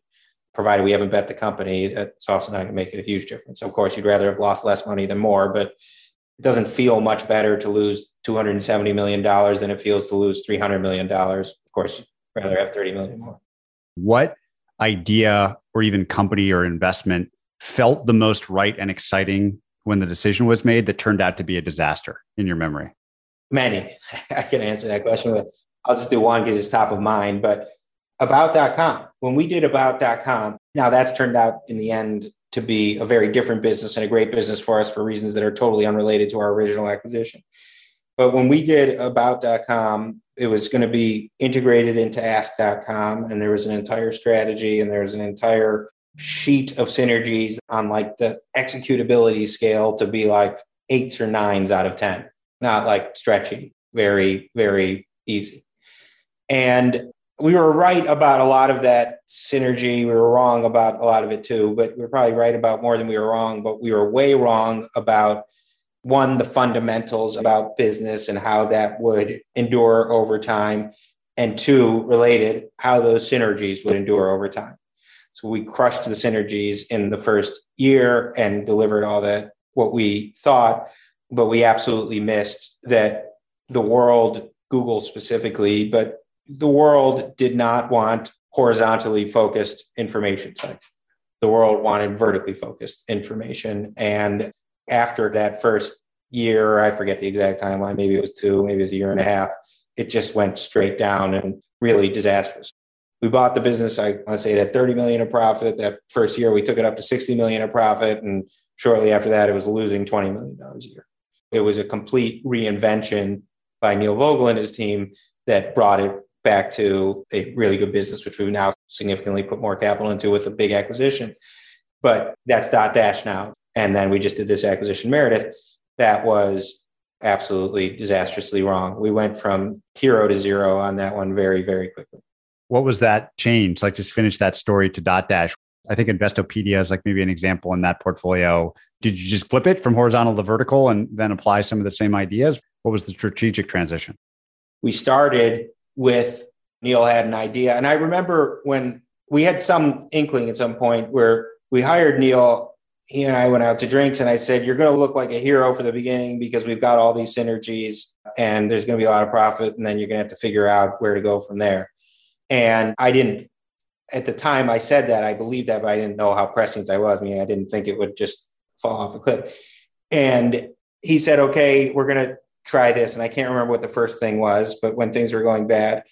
provided we haven't bet the company, that's also not going to make a huge difference. Of course, you'd rather have lost less money than more, but it doesn't feel much better to lose $270 million than it feels to lose $300 million. Of course, you'd rather have 30 million more. What idea or even company or investment felt the most right and exciting when the decision was made that turned out to be a disaster in your memory? Many. I can answer that question, but I'll just do one because it's top of mind. But about.com. When we did about.com, now that's turned out in the end to be a very different business and a great business for us for reasons that are totally unrelated to our original acquisition. But when we did about.com, it was going to be integrated into ask.com and there was an entire strategy and there was an entire sheet of synergies on like the executability scale to be like eights or nines out of 10, not like stretchy, very, very easy. And we were right about a lot of that synergy. We were wrong about a lot of it too, but we are probably right about more than we were wrong. But we were way wrong about one, the fundamentals about business and how that would endure over time. And two, related, how those synergies would endure over time. So we crushed the synergies in the first year and delivered all that what we thought, but we absolutely missed that the world, Google specifically, but the world did not want horizontally focused information sites. The world wanted vertically focused information. And after that first year, I forget the exact timeline, maybe it was two, maybe it was a year and a half, it just went straight down and really disastrous. We bought the business, I want to say it had 30 million of profit. That first year, we took it up to 60 million of profit. And shortly after that, it was losing $20 million a year. It was a complete reinvention by Neil Vogel and his team that brought it back to a really good business, which we've now significantly put more capital into with a big acquisition. But that's Dotdash now. And then we just did this acquisition, Meredith, that was absolutely disastrously wrong. We went from hero to zero on that one very, very quickly. What was that change? Like just finish that story to Dotdash. I think Investopedia is like maybe an example in that portfolio. Did you just flip it from horizontal to vertical and then apply some of the same ideas? What was the strategic transition? We started with Neil had an idea. And I remember when we had some inkling at some point where we hired Neil, he and I went out to drinks and I said, You're going to look like a hero for the beginning because we've got all these synergies and there's going to be a lot of profit. And then you're going to have to figure out where to go from there. And I didn't, at the time I said that, I believed that, but I didn't know how prescient I was. I mean, I didn't think it would just fall off a cliff. And he said, Okay, we're going to try this. And I can't remember what the first thing was, but when things were going bad,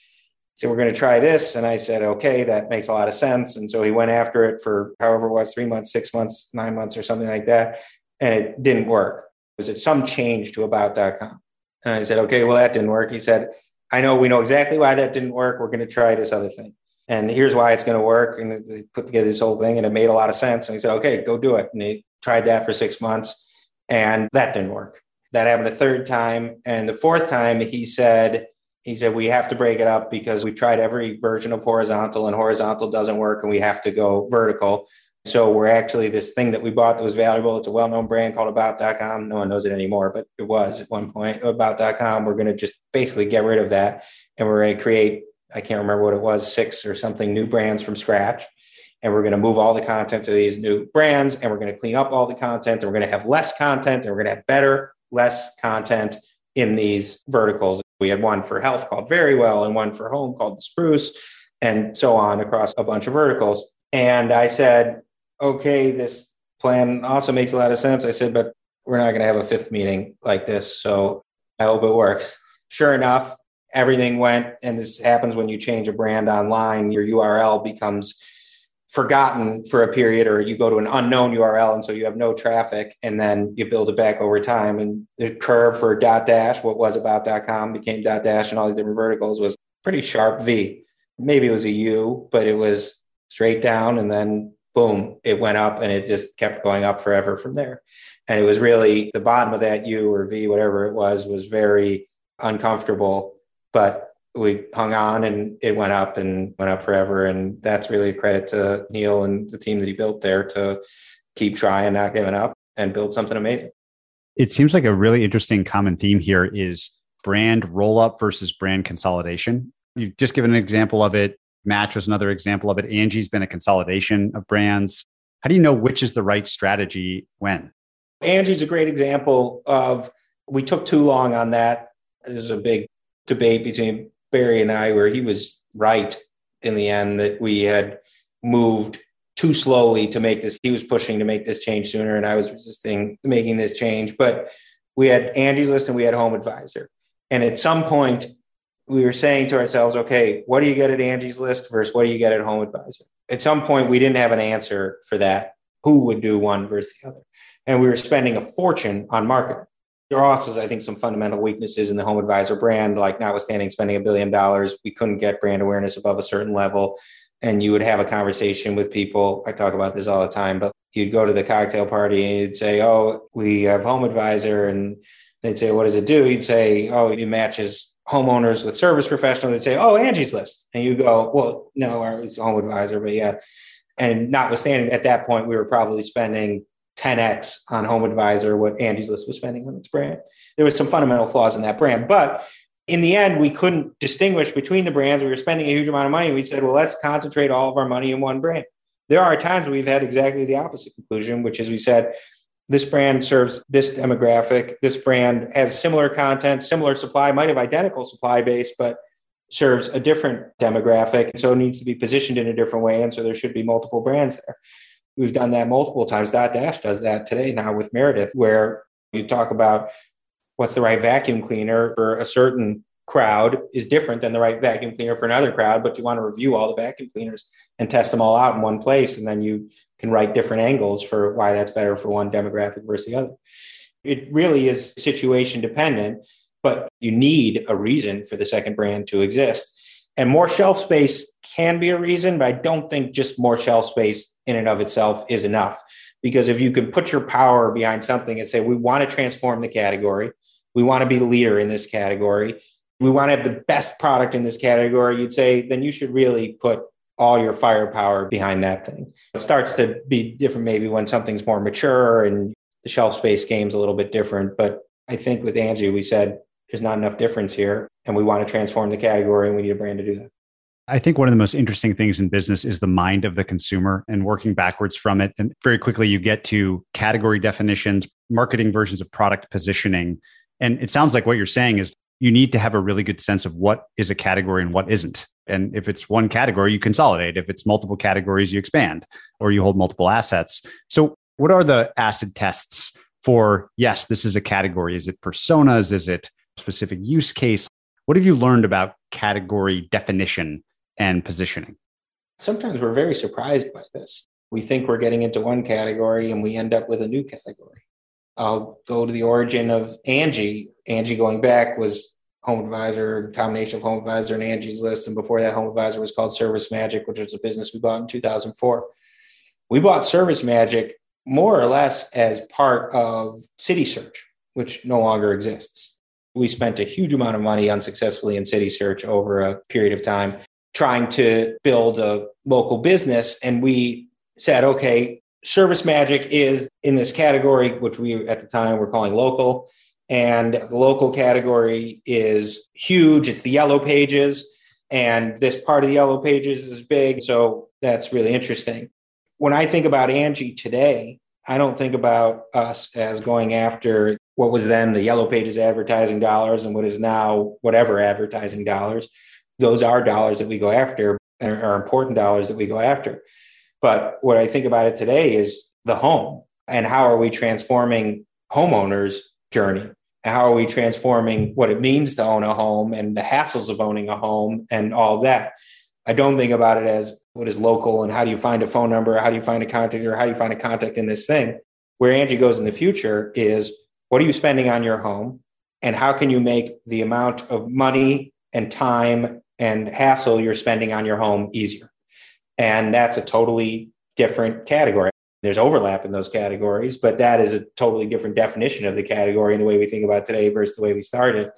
So we're going to try this. And I said, okay, that makes a lot of sense. And so he went after it for however it was three months, six months, nine months, or something like that. And it didn't work. Was it some change to about.com? And I said, okay, well, that didn't work. He said, I know we know exactly why that didn't work. We're going to try this other thing. And here's why it's going to work. And they put together this whole thing and it made a lot of sense. And he said, okay, go do it. And he tried that for six months and that didn't work. That happened a third time. And the fourth time, he said, he said, we have to break it up because we've tried every version of horizontal and horizontal doesn't work and we have to go vertical. So we're actually this thing that we bought that was valuable. It's a well-known brand called about.com. No one knows it anymore, but it was at one point about.com. We're going to just basically get rid of that. And we're going to create, I can't remember what it was, six or something new brands from scratch. And we're going to move all the content to these new brands and we're going to clean up all the content and we're going to have less content and we're going to have better, less content in these verticals. We had one for health called Verywell and one for home called the Spruce and so on across a bunch of verticals. And I said, okay, this plan also makes a lot of sense. I said, but we're not going to have a fifth meeting like this. So I hope it works. Sure enough, everything went, and this happens when you change a brand online, your URL becomes forgotten for a period or you go to an unknown URL and so you have no traffic and then you build it back over time and the curve for Dotdash what was about.com became dot dash and all these different verticals was pretty sharp V maybe it was a U but it was straight down and then boom, it went up and it just kept going up forever from there. And it was really the bottom of that U or V, whatever it was, was very uncomfortable. But we hung on and it went up and went up forever. And that's really a credit to Neil and the team that he built there to keep trying, not giving up, and build something amazing. It seems like a really interesting common theme here is brand roll up versus brand consolidation. You've just given an example of it Match was another example of it. Angi's been a consolidation of brands. How do you know which is the right strategy when? Angi's a great example of we took too long on that. There's a big debate between Barry and I where he was right in the end that we had moved too slowly to make this. He was pushing to make this change sooner, and I was resisting making this change. But we had Angie's List and we had Home Advisor. And at some point, we were saying to ourselves, okay, what do you get at Angie's List versus what do you get at Home Advisor? At some point, we didn't have an answer for that. Who would do one versus the other? And we were spending a fortune on marketing. There are also, I think, some fundamental weaknesses in the Home Advisor brand, like notwithstanding spending a billion dollars, we couldn't get brand awareness above a certain level. And you would have a conversation with people. I talk about this all the time, but you'd go to the cocktail party and you'd say, Oh, we have Home Advisor. And they'd say, What does it do? You'd say, Oh, it matches homeowners with service professionals They'd say, "Oh, Angie's List," and you go, "Well, no, it's home advisor," but yeah. And notwithstanding, at that point, we were probably spending 10x on Home Advisor what Angie's List was spending on its brand. There was some fundamental flaws in that brand, but in the end, we couldn't distinguish between the brands. We were spending a huge amount of money. We said, well, let's concentrate all of our money in one brand. There are times we've had exactly the opposite conclusion, which is we said, this brand serves this demographic. This brand has similar content, similar supply, might have identical supply base, but serves a different demographic. So it needs to be positioned in a different way. And so there should be multiple brands there. We've done that multiple times. Dotdash does that today now with Meredith, where you talk about what's the right vacuum cleaner for a certain crowd is different than the right vacuum cleaner for another crowd, but you want to review all the vacuum cleaners and test them all out in one place. And then you can write different angles for why that's better for one demographic versus the other. It really is situation dependent, but you need a reason for the second brand to exist. And more shelf space can be a reason, but I don't think just more shelf space in and of itself is enough. Because if you can put your power behind something and say, we want to transform the category, we want to be the leader in this category, we want to have the best product in this category, you'd say, then you should really put all your firepower behind that thing. It starts to be different maybe when something's more mature and the shelf space game's a little bit different. But I think with Angi, we said there's not enough difference here and we want to transform the category and we need a brand to do that. I think one of the most interesting things in business is the mind of the consumer and working backwards from it. And very quickly, you get to category definitions, marketing versions of product positioning. And it sounds like what you're saying is you need to have a really good sense of what is a category and what isn't. And if it's one category, you consolidate. If it's multiple categories, you expand or you hold multiple assets. So, what are the acid tests for yes, this is a category? Is it personas? Is it specific use case? What have you learned about category definition and positioning? Sometimes we're very surprised by this. We think we're getting into one category and we end up with a new category. I'll go to the origin of Angi. Angi going back was Home Advisor, combination of Home Advisor and Angie's List. And before that, Home Advisor was called Service Magic, which was a business we bought in 2004. We bought Service Magic more or less as part of City Search, which no longer exists. We spent a huge amount of money unsuccessfully in City Search over a period of time trying to build a local business. And we said, okay, Service Magic is in this category, which we at the time were calling local. And the local category is huge. It's the yellow pages. And this part of the yellow pages is big. So that's really interesting. When I think about Angi today, I don't think about us as going after what was then the yellow pages advertising dollars and what is now whatever advertising dollars. Those are dollars that we go after and are important dollars that we go after. But what I think about it today is the home and how are we transforming homeowners' journey? How are we transforming what it means to own a home and the hassles of owning a home and all that? I don't think about it as what is local and how do you find a phone number? How do you find a contact or how do you find a contact in this thing? Where Angi goes in the future is what are you spending on your home? And how can you make the amount of money and time and hassle you're spending on your home easier? And that's a totally different category. There's overlap in those categories, but that is a totally different definition of the category and the way we think about today versus the way we started.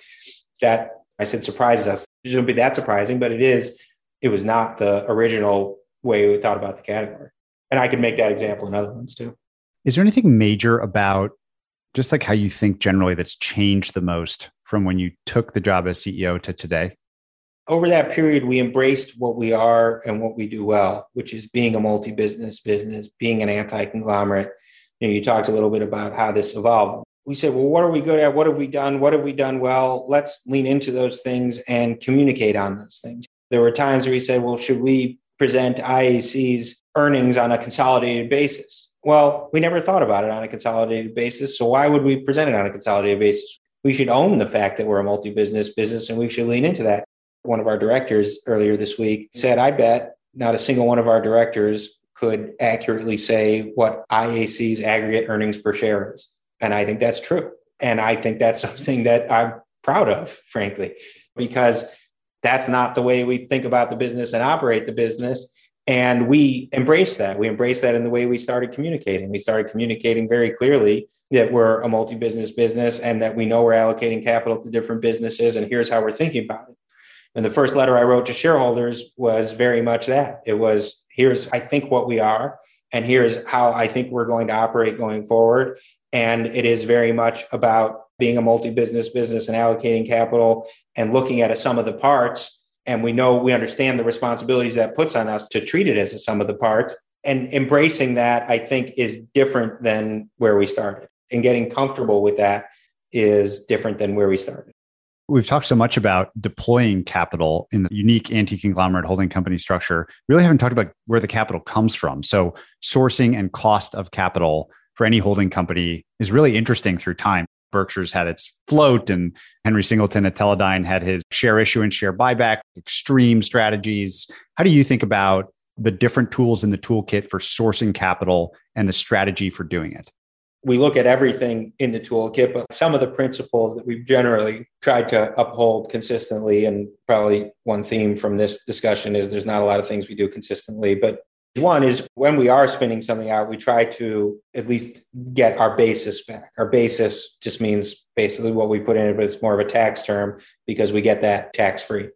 That I said surprises us. It shouldn't be that surprising, but it is. It was not the original way we thought about the category. And I could make that example in other ones too. Is there anything major about just like how you think generally that's changed the most from when you took the job as CEO to today? Over that period, we embraced what we are and what we do well, which is being a multi-business business, being an anti-conglomerate. You know, you talked a little bit about how this evolved. We said, well, what are we good at? What have we done? What have we done well? Let's lean into those things and communicate on those things. There were times where we said, well, should we present IAC's earnings on a consolidated basis? Well, we never thought about it on a consolidated basis. So why would we present it on a consolidated basis? We should own the fact that we're a multi business business and we should lean into that one of our directors earlier this week mm-hmm. said, I bet not a single one of our directors could accurately say what IAC's aggregate earnings per share is. And I think that's true. And I think that's something that I'm proud of, frankly, because that's not the way we think about the business and operate the business. And we embrace that. We embrace that in the way we started communicating. We started communicating very clearly that we're a multi business business and that we know we're allocating capital to different businesses. And here's how we're thinking about it. And the first letter I wrote to shareholders was very much that. It was here's, I think, what we are, and here's how I think we're going to operate going forward. And it is very much about being a multi business business and allocating capital and looking at a sum of the parts. And we know we understand the responsibilities that puts on us to treat it as a sum of the parts. And embracing that, I think, is different than where we started. And getting comfortable with that is different than where we started we've talked so much about deploying capital in the unique anti-conglomerate holding company structure we really haven't talked about where the capital comes from. So sourcing and cost of capital for any holding company is really interesting through time. Berkshire's had its float and henry singleton at teledyne had his share issue and share buyback extreme strategies. How do you think about the different tools in the toolkit for sourcing capital and the strategy for doing it we look at everything in the toolkit, but some of the principles that we've generally tried to uphold consistently, and probably one theme from this discussion is there's not a lot of things we do consistently, but one is when we are spinning something out, we try to at least get our basis back. Our basis just means basically what we put in it, but it's more of a tax term because we get that tax free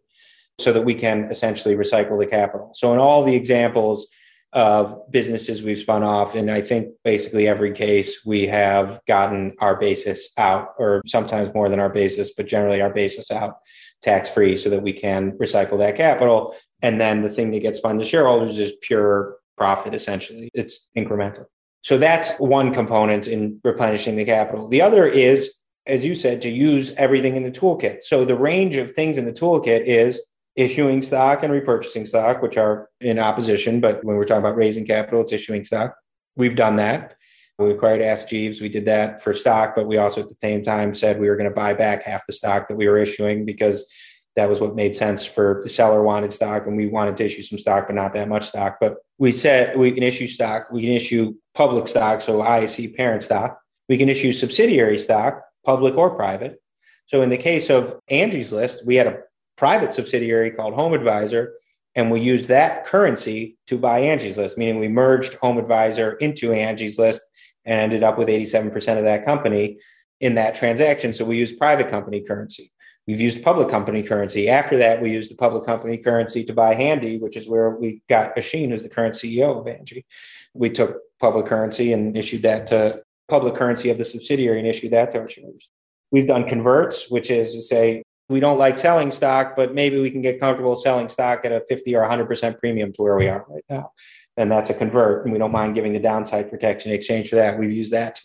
so that we can essentially recycle the capital. So in all the examples, of businesses we've spun off. And I think basically every case we have gotten our basis out, or sometimes more than our basis, but generally our basis out tax free so that we can recycle that capital. And then the thing that gets spun to shareholders is pure profit, essentially. It's incremental. So that's one component in replenishing the capital. The other is, as you said, to use everything in the toolkit. So the range of things in the toolkit is issuing stock and repurchasing stock, which are in opposition. But when we're talking about raising capital, it's issuing stock. We've done that. We acquired Ask Jeeves. We did that for stock, but we also at the same time said we were going to buy back half the stock that we were issuing because that was what made sense for the seller wanted stock and we wanted to issue some stock, but not that much stock. But we said we can issue stock, we can issue public stock, so IAC parent stock. We can issue subsidiary stock, public or private. So in the case of Angie's List, we had a private subsidiary called Home Advisor, and we used that currency to buy Angie's List, meaning we merged Home Advisor into Angie's List and ended up with 87% of that company in that transaction. So we used private company currency. We've used public company currency. After that, we used the public company currency to buy Handy, which is where we got Oisin, who's the current CEO of Angi. We took public currency and issued that to public currency of the subsidiary and issued that to our shareholders. We've done converts, which is to say we don't like selling stock, but maybe we can get comfortable selling stock at a 50 or 100% premium to where we are right now. And that's a convert. And we don't mind giving the downside protection in exchange for that. We've used that.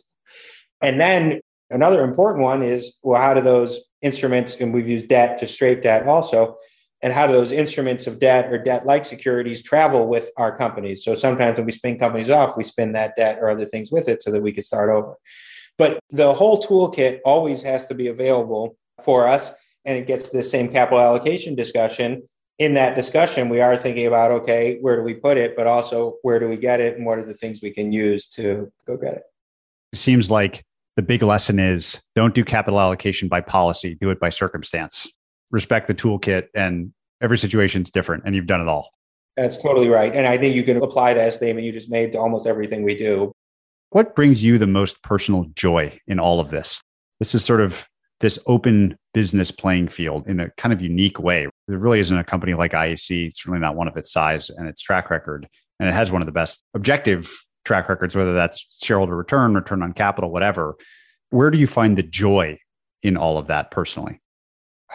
And then another important one is well, how do those instruments, and we've used debt to straight debt also, and how do those instruments of debt or debt like securities travel with our companies? So sometimes when we spin companies off, we spin that debt or other things with it so that we could start over. But the whole toolkit always has to be available for us. And it gets the same capital allocation discussion. In that discussion, we are thinking about okay, where do we put it, but also where do we get it and what are the things we can use to go get it? It seems like the big lesson is don't do capital allocation by policy, do it by circumstance. Respect the toolkit, and every situation is different, and you've done it all. That's totally right. And I think you can apply that statement you just made to almost everything we do. What brings you the most personal joy in all of this? This is sort of this open business playing field in a kind of unique way. There really isn't a company like IAC. It's really not one of its size and its track record. And it has one of the best objective track records, whether that's shareholder return, return on capital, whatever. Where do you find the joy in all of that personally?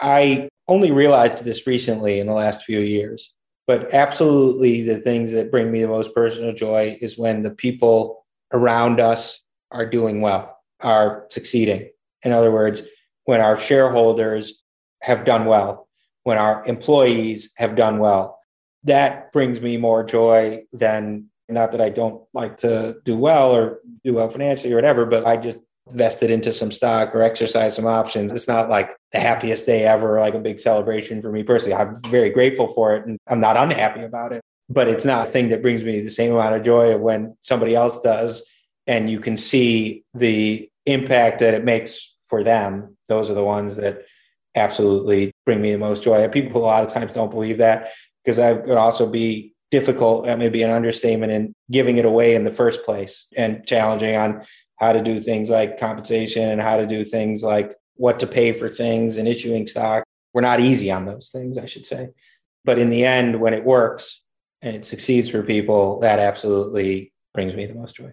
I only realized this recently in the last few years, but absolutely the things that bring me the most personal joy is when the people around us are doing well, are succeeding. In other words, when our shareholders have done well, when our employees have done well. That brings me more joy than not that I don't like to do well or do well financially or whatever, but I just vested into some stock or exercise some options. It's not like the happiest day ever, like a big celebration for me personally. I'm very grateful for it and I'm not unhappy about it, but it's not a thing that brings me the same amount of joy when somebody else does. And you can see the impact that it makes for them. Those are the ones that absolutely bring me the most joy. People a lot of times don't believe that because I could also be difficult, that may be an understatement, in giving it away in the first place and challenging on how to do things like compensation and how to do things like what to pay for things and issuing stock. We're not easy on those things, I should say. But in the end, when it works and it succeeds for people, that absolutely brings me the most joy.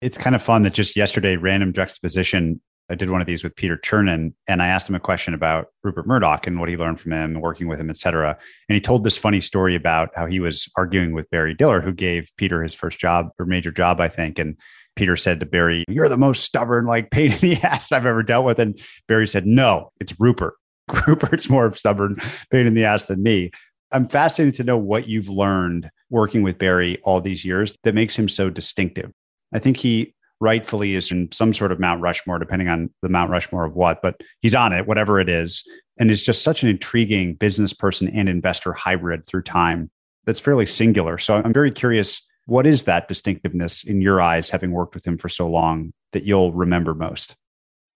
It's kind of fun that just yesterday, random juxtaposition, I did one of these with Peter Chernin, and I asked him a question about Rupert Murdoch and what he learned from him, working with him, et cetera. And he told this funny story about how he was arguing with Barry Diller, who gave Peter his first job or major job, I think. And Peter said to Barry, You're the most stubborn, like pain in the ass I've ever dealt with. And Barry said, No, it's Rupert. Rupert's more stubborn, pain in the ass than me. I'm fascinated to know what you've learned working with Barry all these years that makes him so distinctive. I think he rightfully is in some sort of Mount Rushmore, depending on the Mount Rushmore of what, but he's on it, whatever it is. And is just such an intriguing business person and investor hybrid through time that's fairly singular. So I'm very curious what is that distinctiveness in your eyes, having worked with him for so long, that you'll remember most?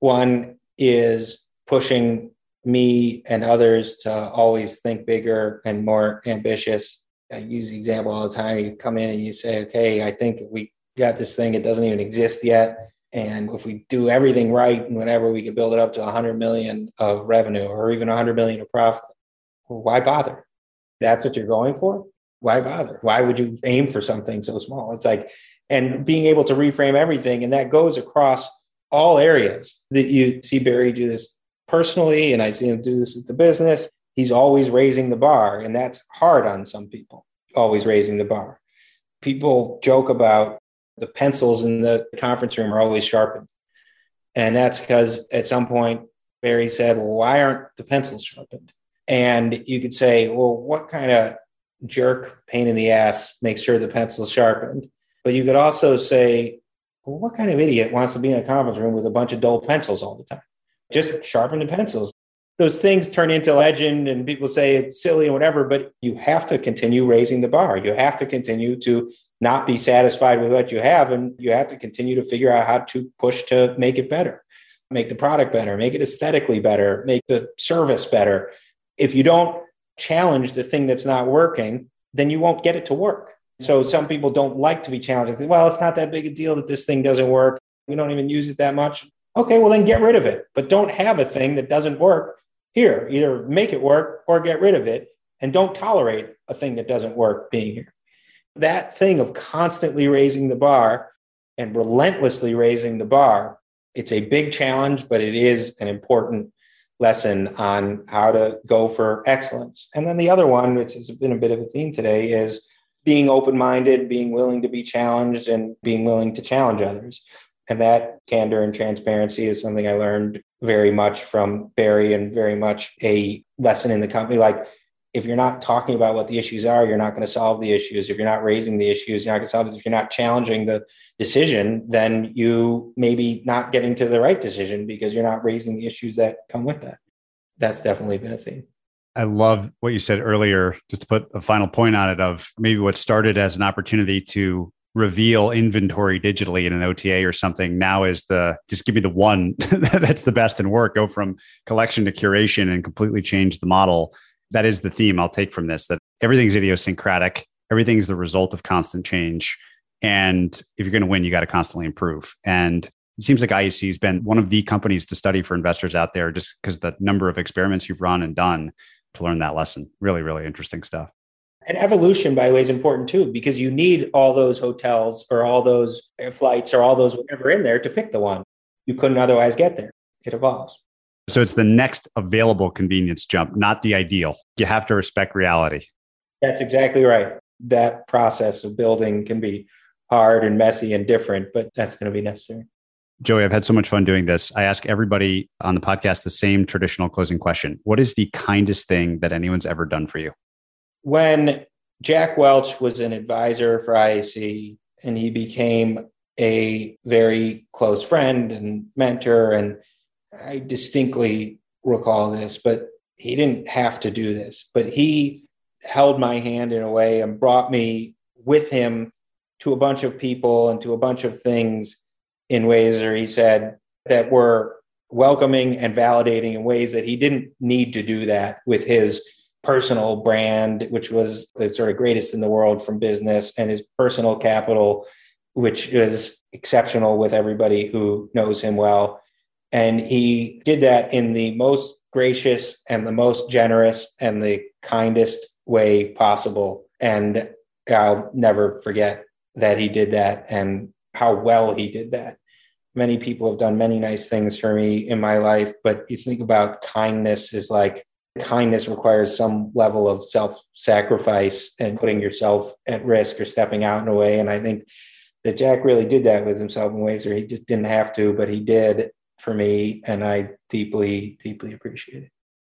One is pushing me and others to always think bigger and more ambitious. I use the example all the time. You come in and you say, okay, I think we got this thing, it doesn't even exist yet. And if we do everything right, and whenever we could build it up to 100 million of revenue or even 100 million of profit, why bother? That's what you're going for. Why bother? Why would you aim for something so small? It's like, and being able to reframe everything, and that goes across all areas that you see Barry do this personally, and I see him do this with the business. He's always raising the bar, and that's hard on some people. Always raising the bar. People joke about the pencils in the conference room are always sharpened. And that's because at some point, Barry said, Well, why aren't the pencils sharpened? And you could say, Well, what kind of jerk pain in the ass makes sure the pencil's sharpened? But you could also say, Well, what kind of idiot wants to be in a conference room with a bunch of dull pencils all the time? Just sharpen the pencils. those things turn into legend and people say it's silly and whatever, but you have to continue raising the bar. You have to continue to not be satisfied with what you have. And you have to continue to figure out how to push to make it better, make the product better, make it aesthetically better, make the service better. If you don't challenge the thing that's not working, then you won't get it to work. So some people don't like to be challenged. Well, it's not that big a deal that this thing doesn't work. We don't even use it that much. Okay, well, then get rid of it. But don't have a thing that doesn't work here. Either make it work or get rid of it. And don't tolerate a thing that doesn't work being here. That thing of constantly raising the bar and relentlessly raising the bar, it's a big challenge, but it is an important lesson on how to go for excellence. And then the other one, which has been a bit of a theme today, is being open minded, being willing to be challenged, and being willing to challenge others. And that candor and transparency is something I learned very much from Barry and very much a lesson in the company. Like, if you're not talking about what the issues are, you're not going to solve the issues. If you're not raising the issues, you're not going to solve this. If you're not challenging the decision, then you maybe not getting to the right decision because you're not raising the issues that come with that. That's definitely been a theme. I love what you said earlier, just to put a final point on it of maybe what started as an opportunity to reveal inventory digitally in an OTA or something now is the just give me the one that's the best in work, go from collection to curation and completely change the model. That is the theme I'll take from this that everything's idiosyncratic, everything's the result of constant change. And if you're going to win, you got to constantly improve. And it seems like IAC has been one of the companies to study for investors out there just because the number of experiments you've run and done to learn that lesson. Really, really interesting stuff. And evolution, by the way, is important too, because you need all those hotels or all those flights or all those whatever in there to pick the one. You couldn't otherwise get there. It evolves. So it's the next available convenience jump, not the ideal. You have to respect reality. That's exactly right. That process of building can be hard and messy and different, but that's going to be necessary. Joey, I've had so much fun doing this. I ask everybody on the podcast the same traditional closing question What is the kindest thing that anyone's ever done for you? When Jack Welch was an advisor for IAC and he became a very close friend and mentor, and I distinctly recall this, but he didn't have to do this, but he held my hand in a way and brought me with him to a bunch of people and to a bunch of things in ways where he said that were welcoming and validating in ways that he didn't need to do that with his personal brand, which was the sort of greatest in the world from business, and his personal capital, which is exceptional with everybody who knows him well. And he did that in the most gracious and the most generous and the kindest way possible. And I'll never forget that he did that and how well he did that. Many people have done many nice things for me in my life but you think about kindness is like kindness requires some level of self-sacrifice and putting yourself at risk or stepping out in a way. And i think that jack really did that with himself in ways where he just didn't have to but he did for me and i deeply deeply appreciate it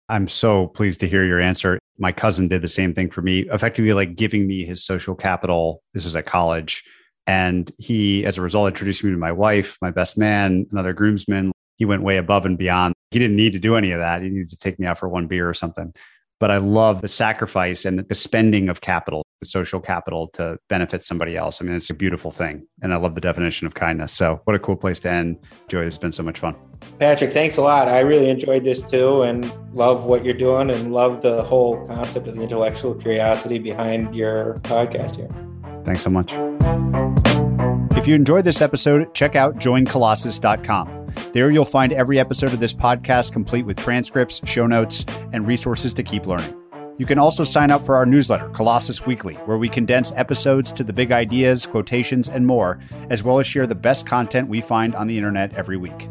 i'm so pleased to hear your answer my cousin did the same thing for me effectively like giving me his social capital this was at college and he, as a result, introduced me to my wife, my best man, another groomsman. He went way above and beyond. He didn't need to do any of that. He needed to take me out for one beer or something. But I love the sacrifice and the spending of capital, the social capital to benefit somebody else. I mean, it's a beautiful thing. And I love the definition of kindness. So, what a cool place to end. Joey, it's been so much fun. Patrick, thanks a lot. I really enjoyed this too and love what you're doing and love the whole concept of the intellectual curiosity behind your podcast here. Thanks so much. If you enjoyed this episode, check out joincolossus.com. There you'll find every episode of this podcast complete with transcripts, show notes, and resources to keep learning. You can also sign up for our newsletter, Colossus Weekly, where we condense episodes to the big ideas, quotations, and more, as well as share the best content we find on the internet every week.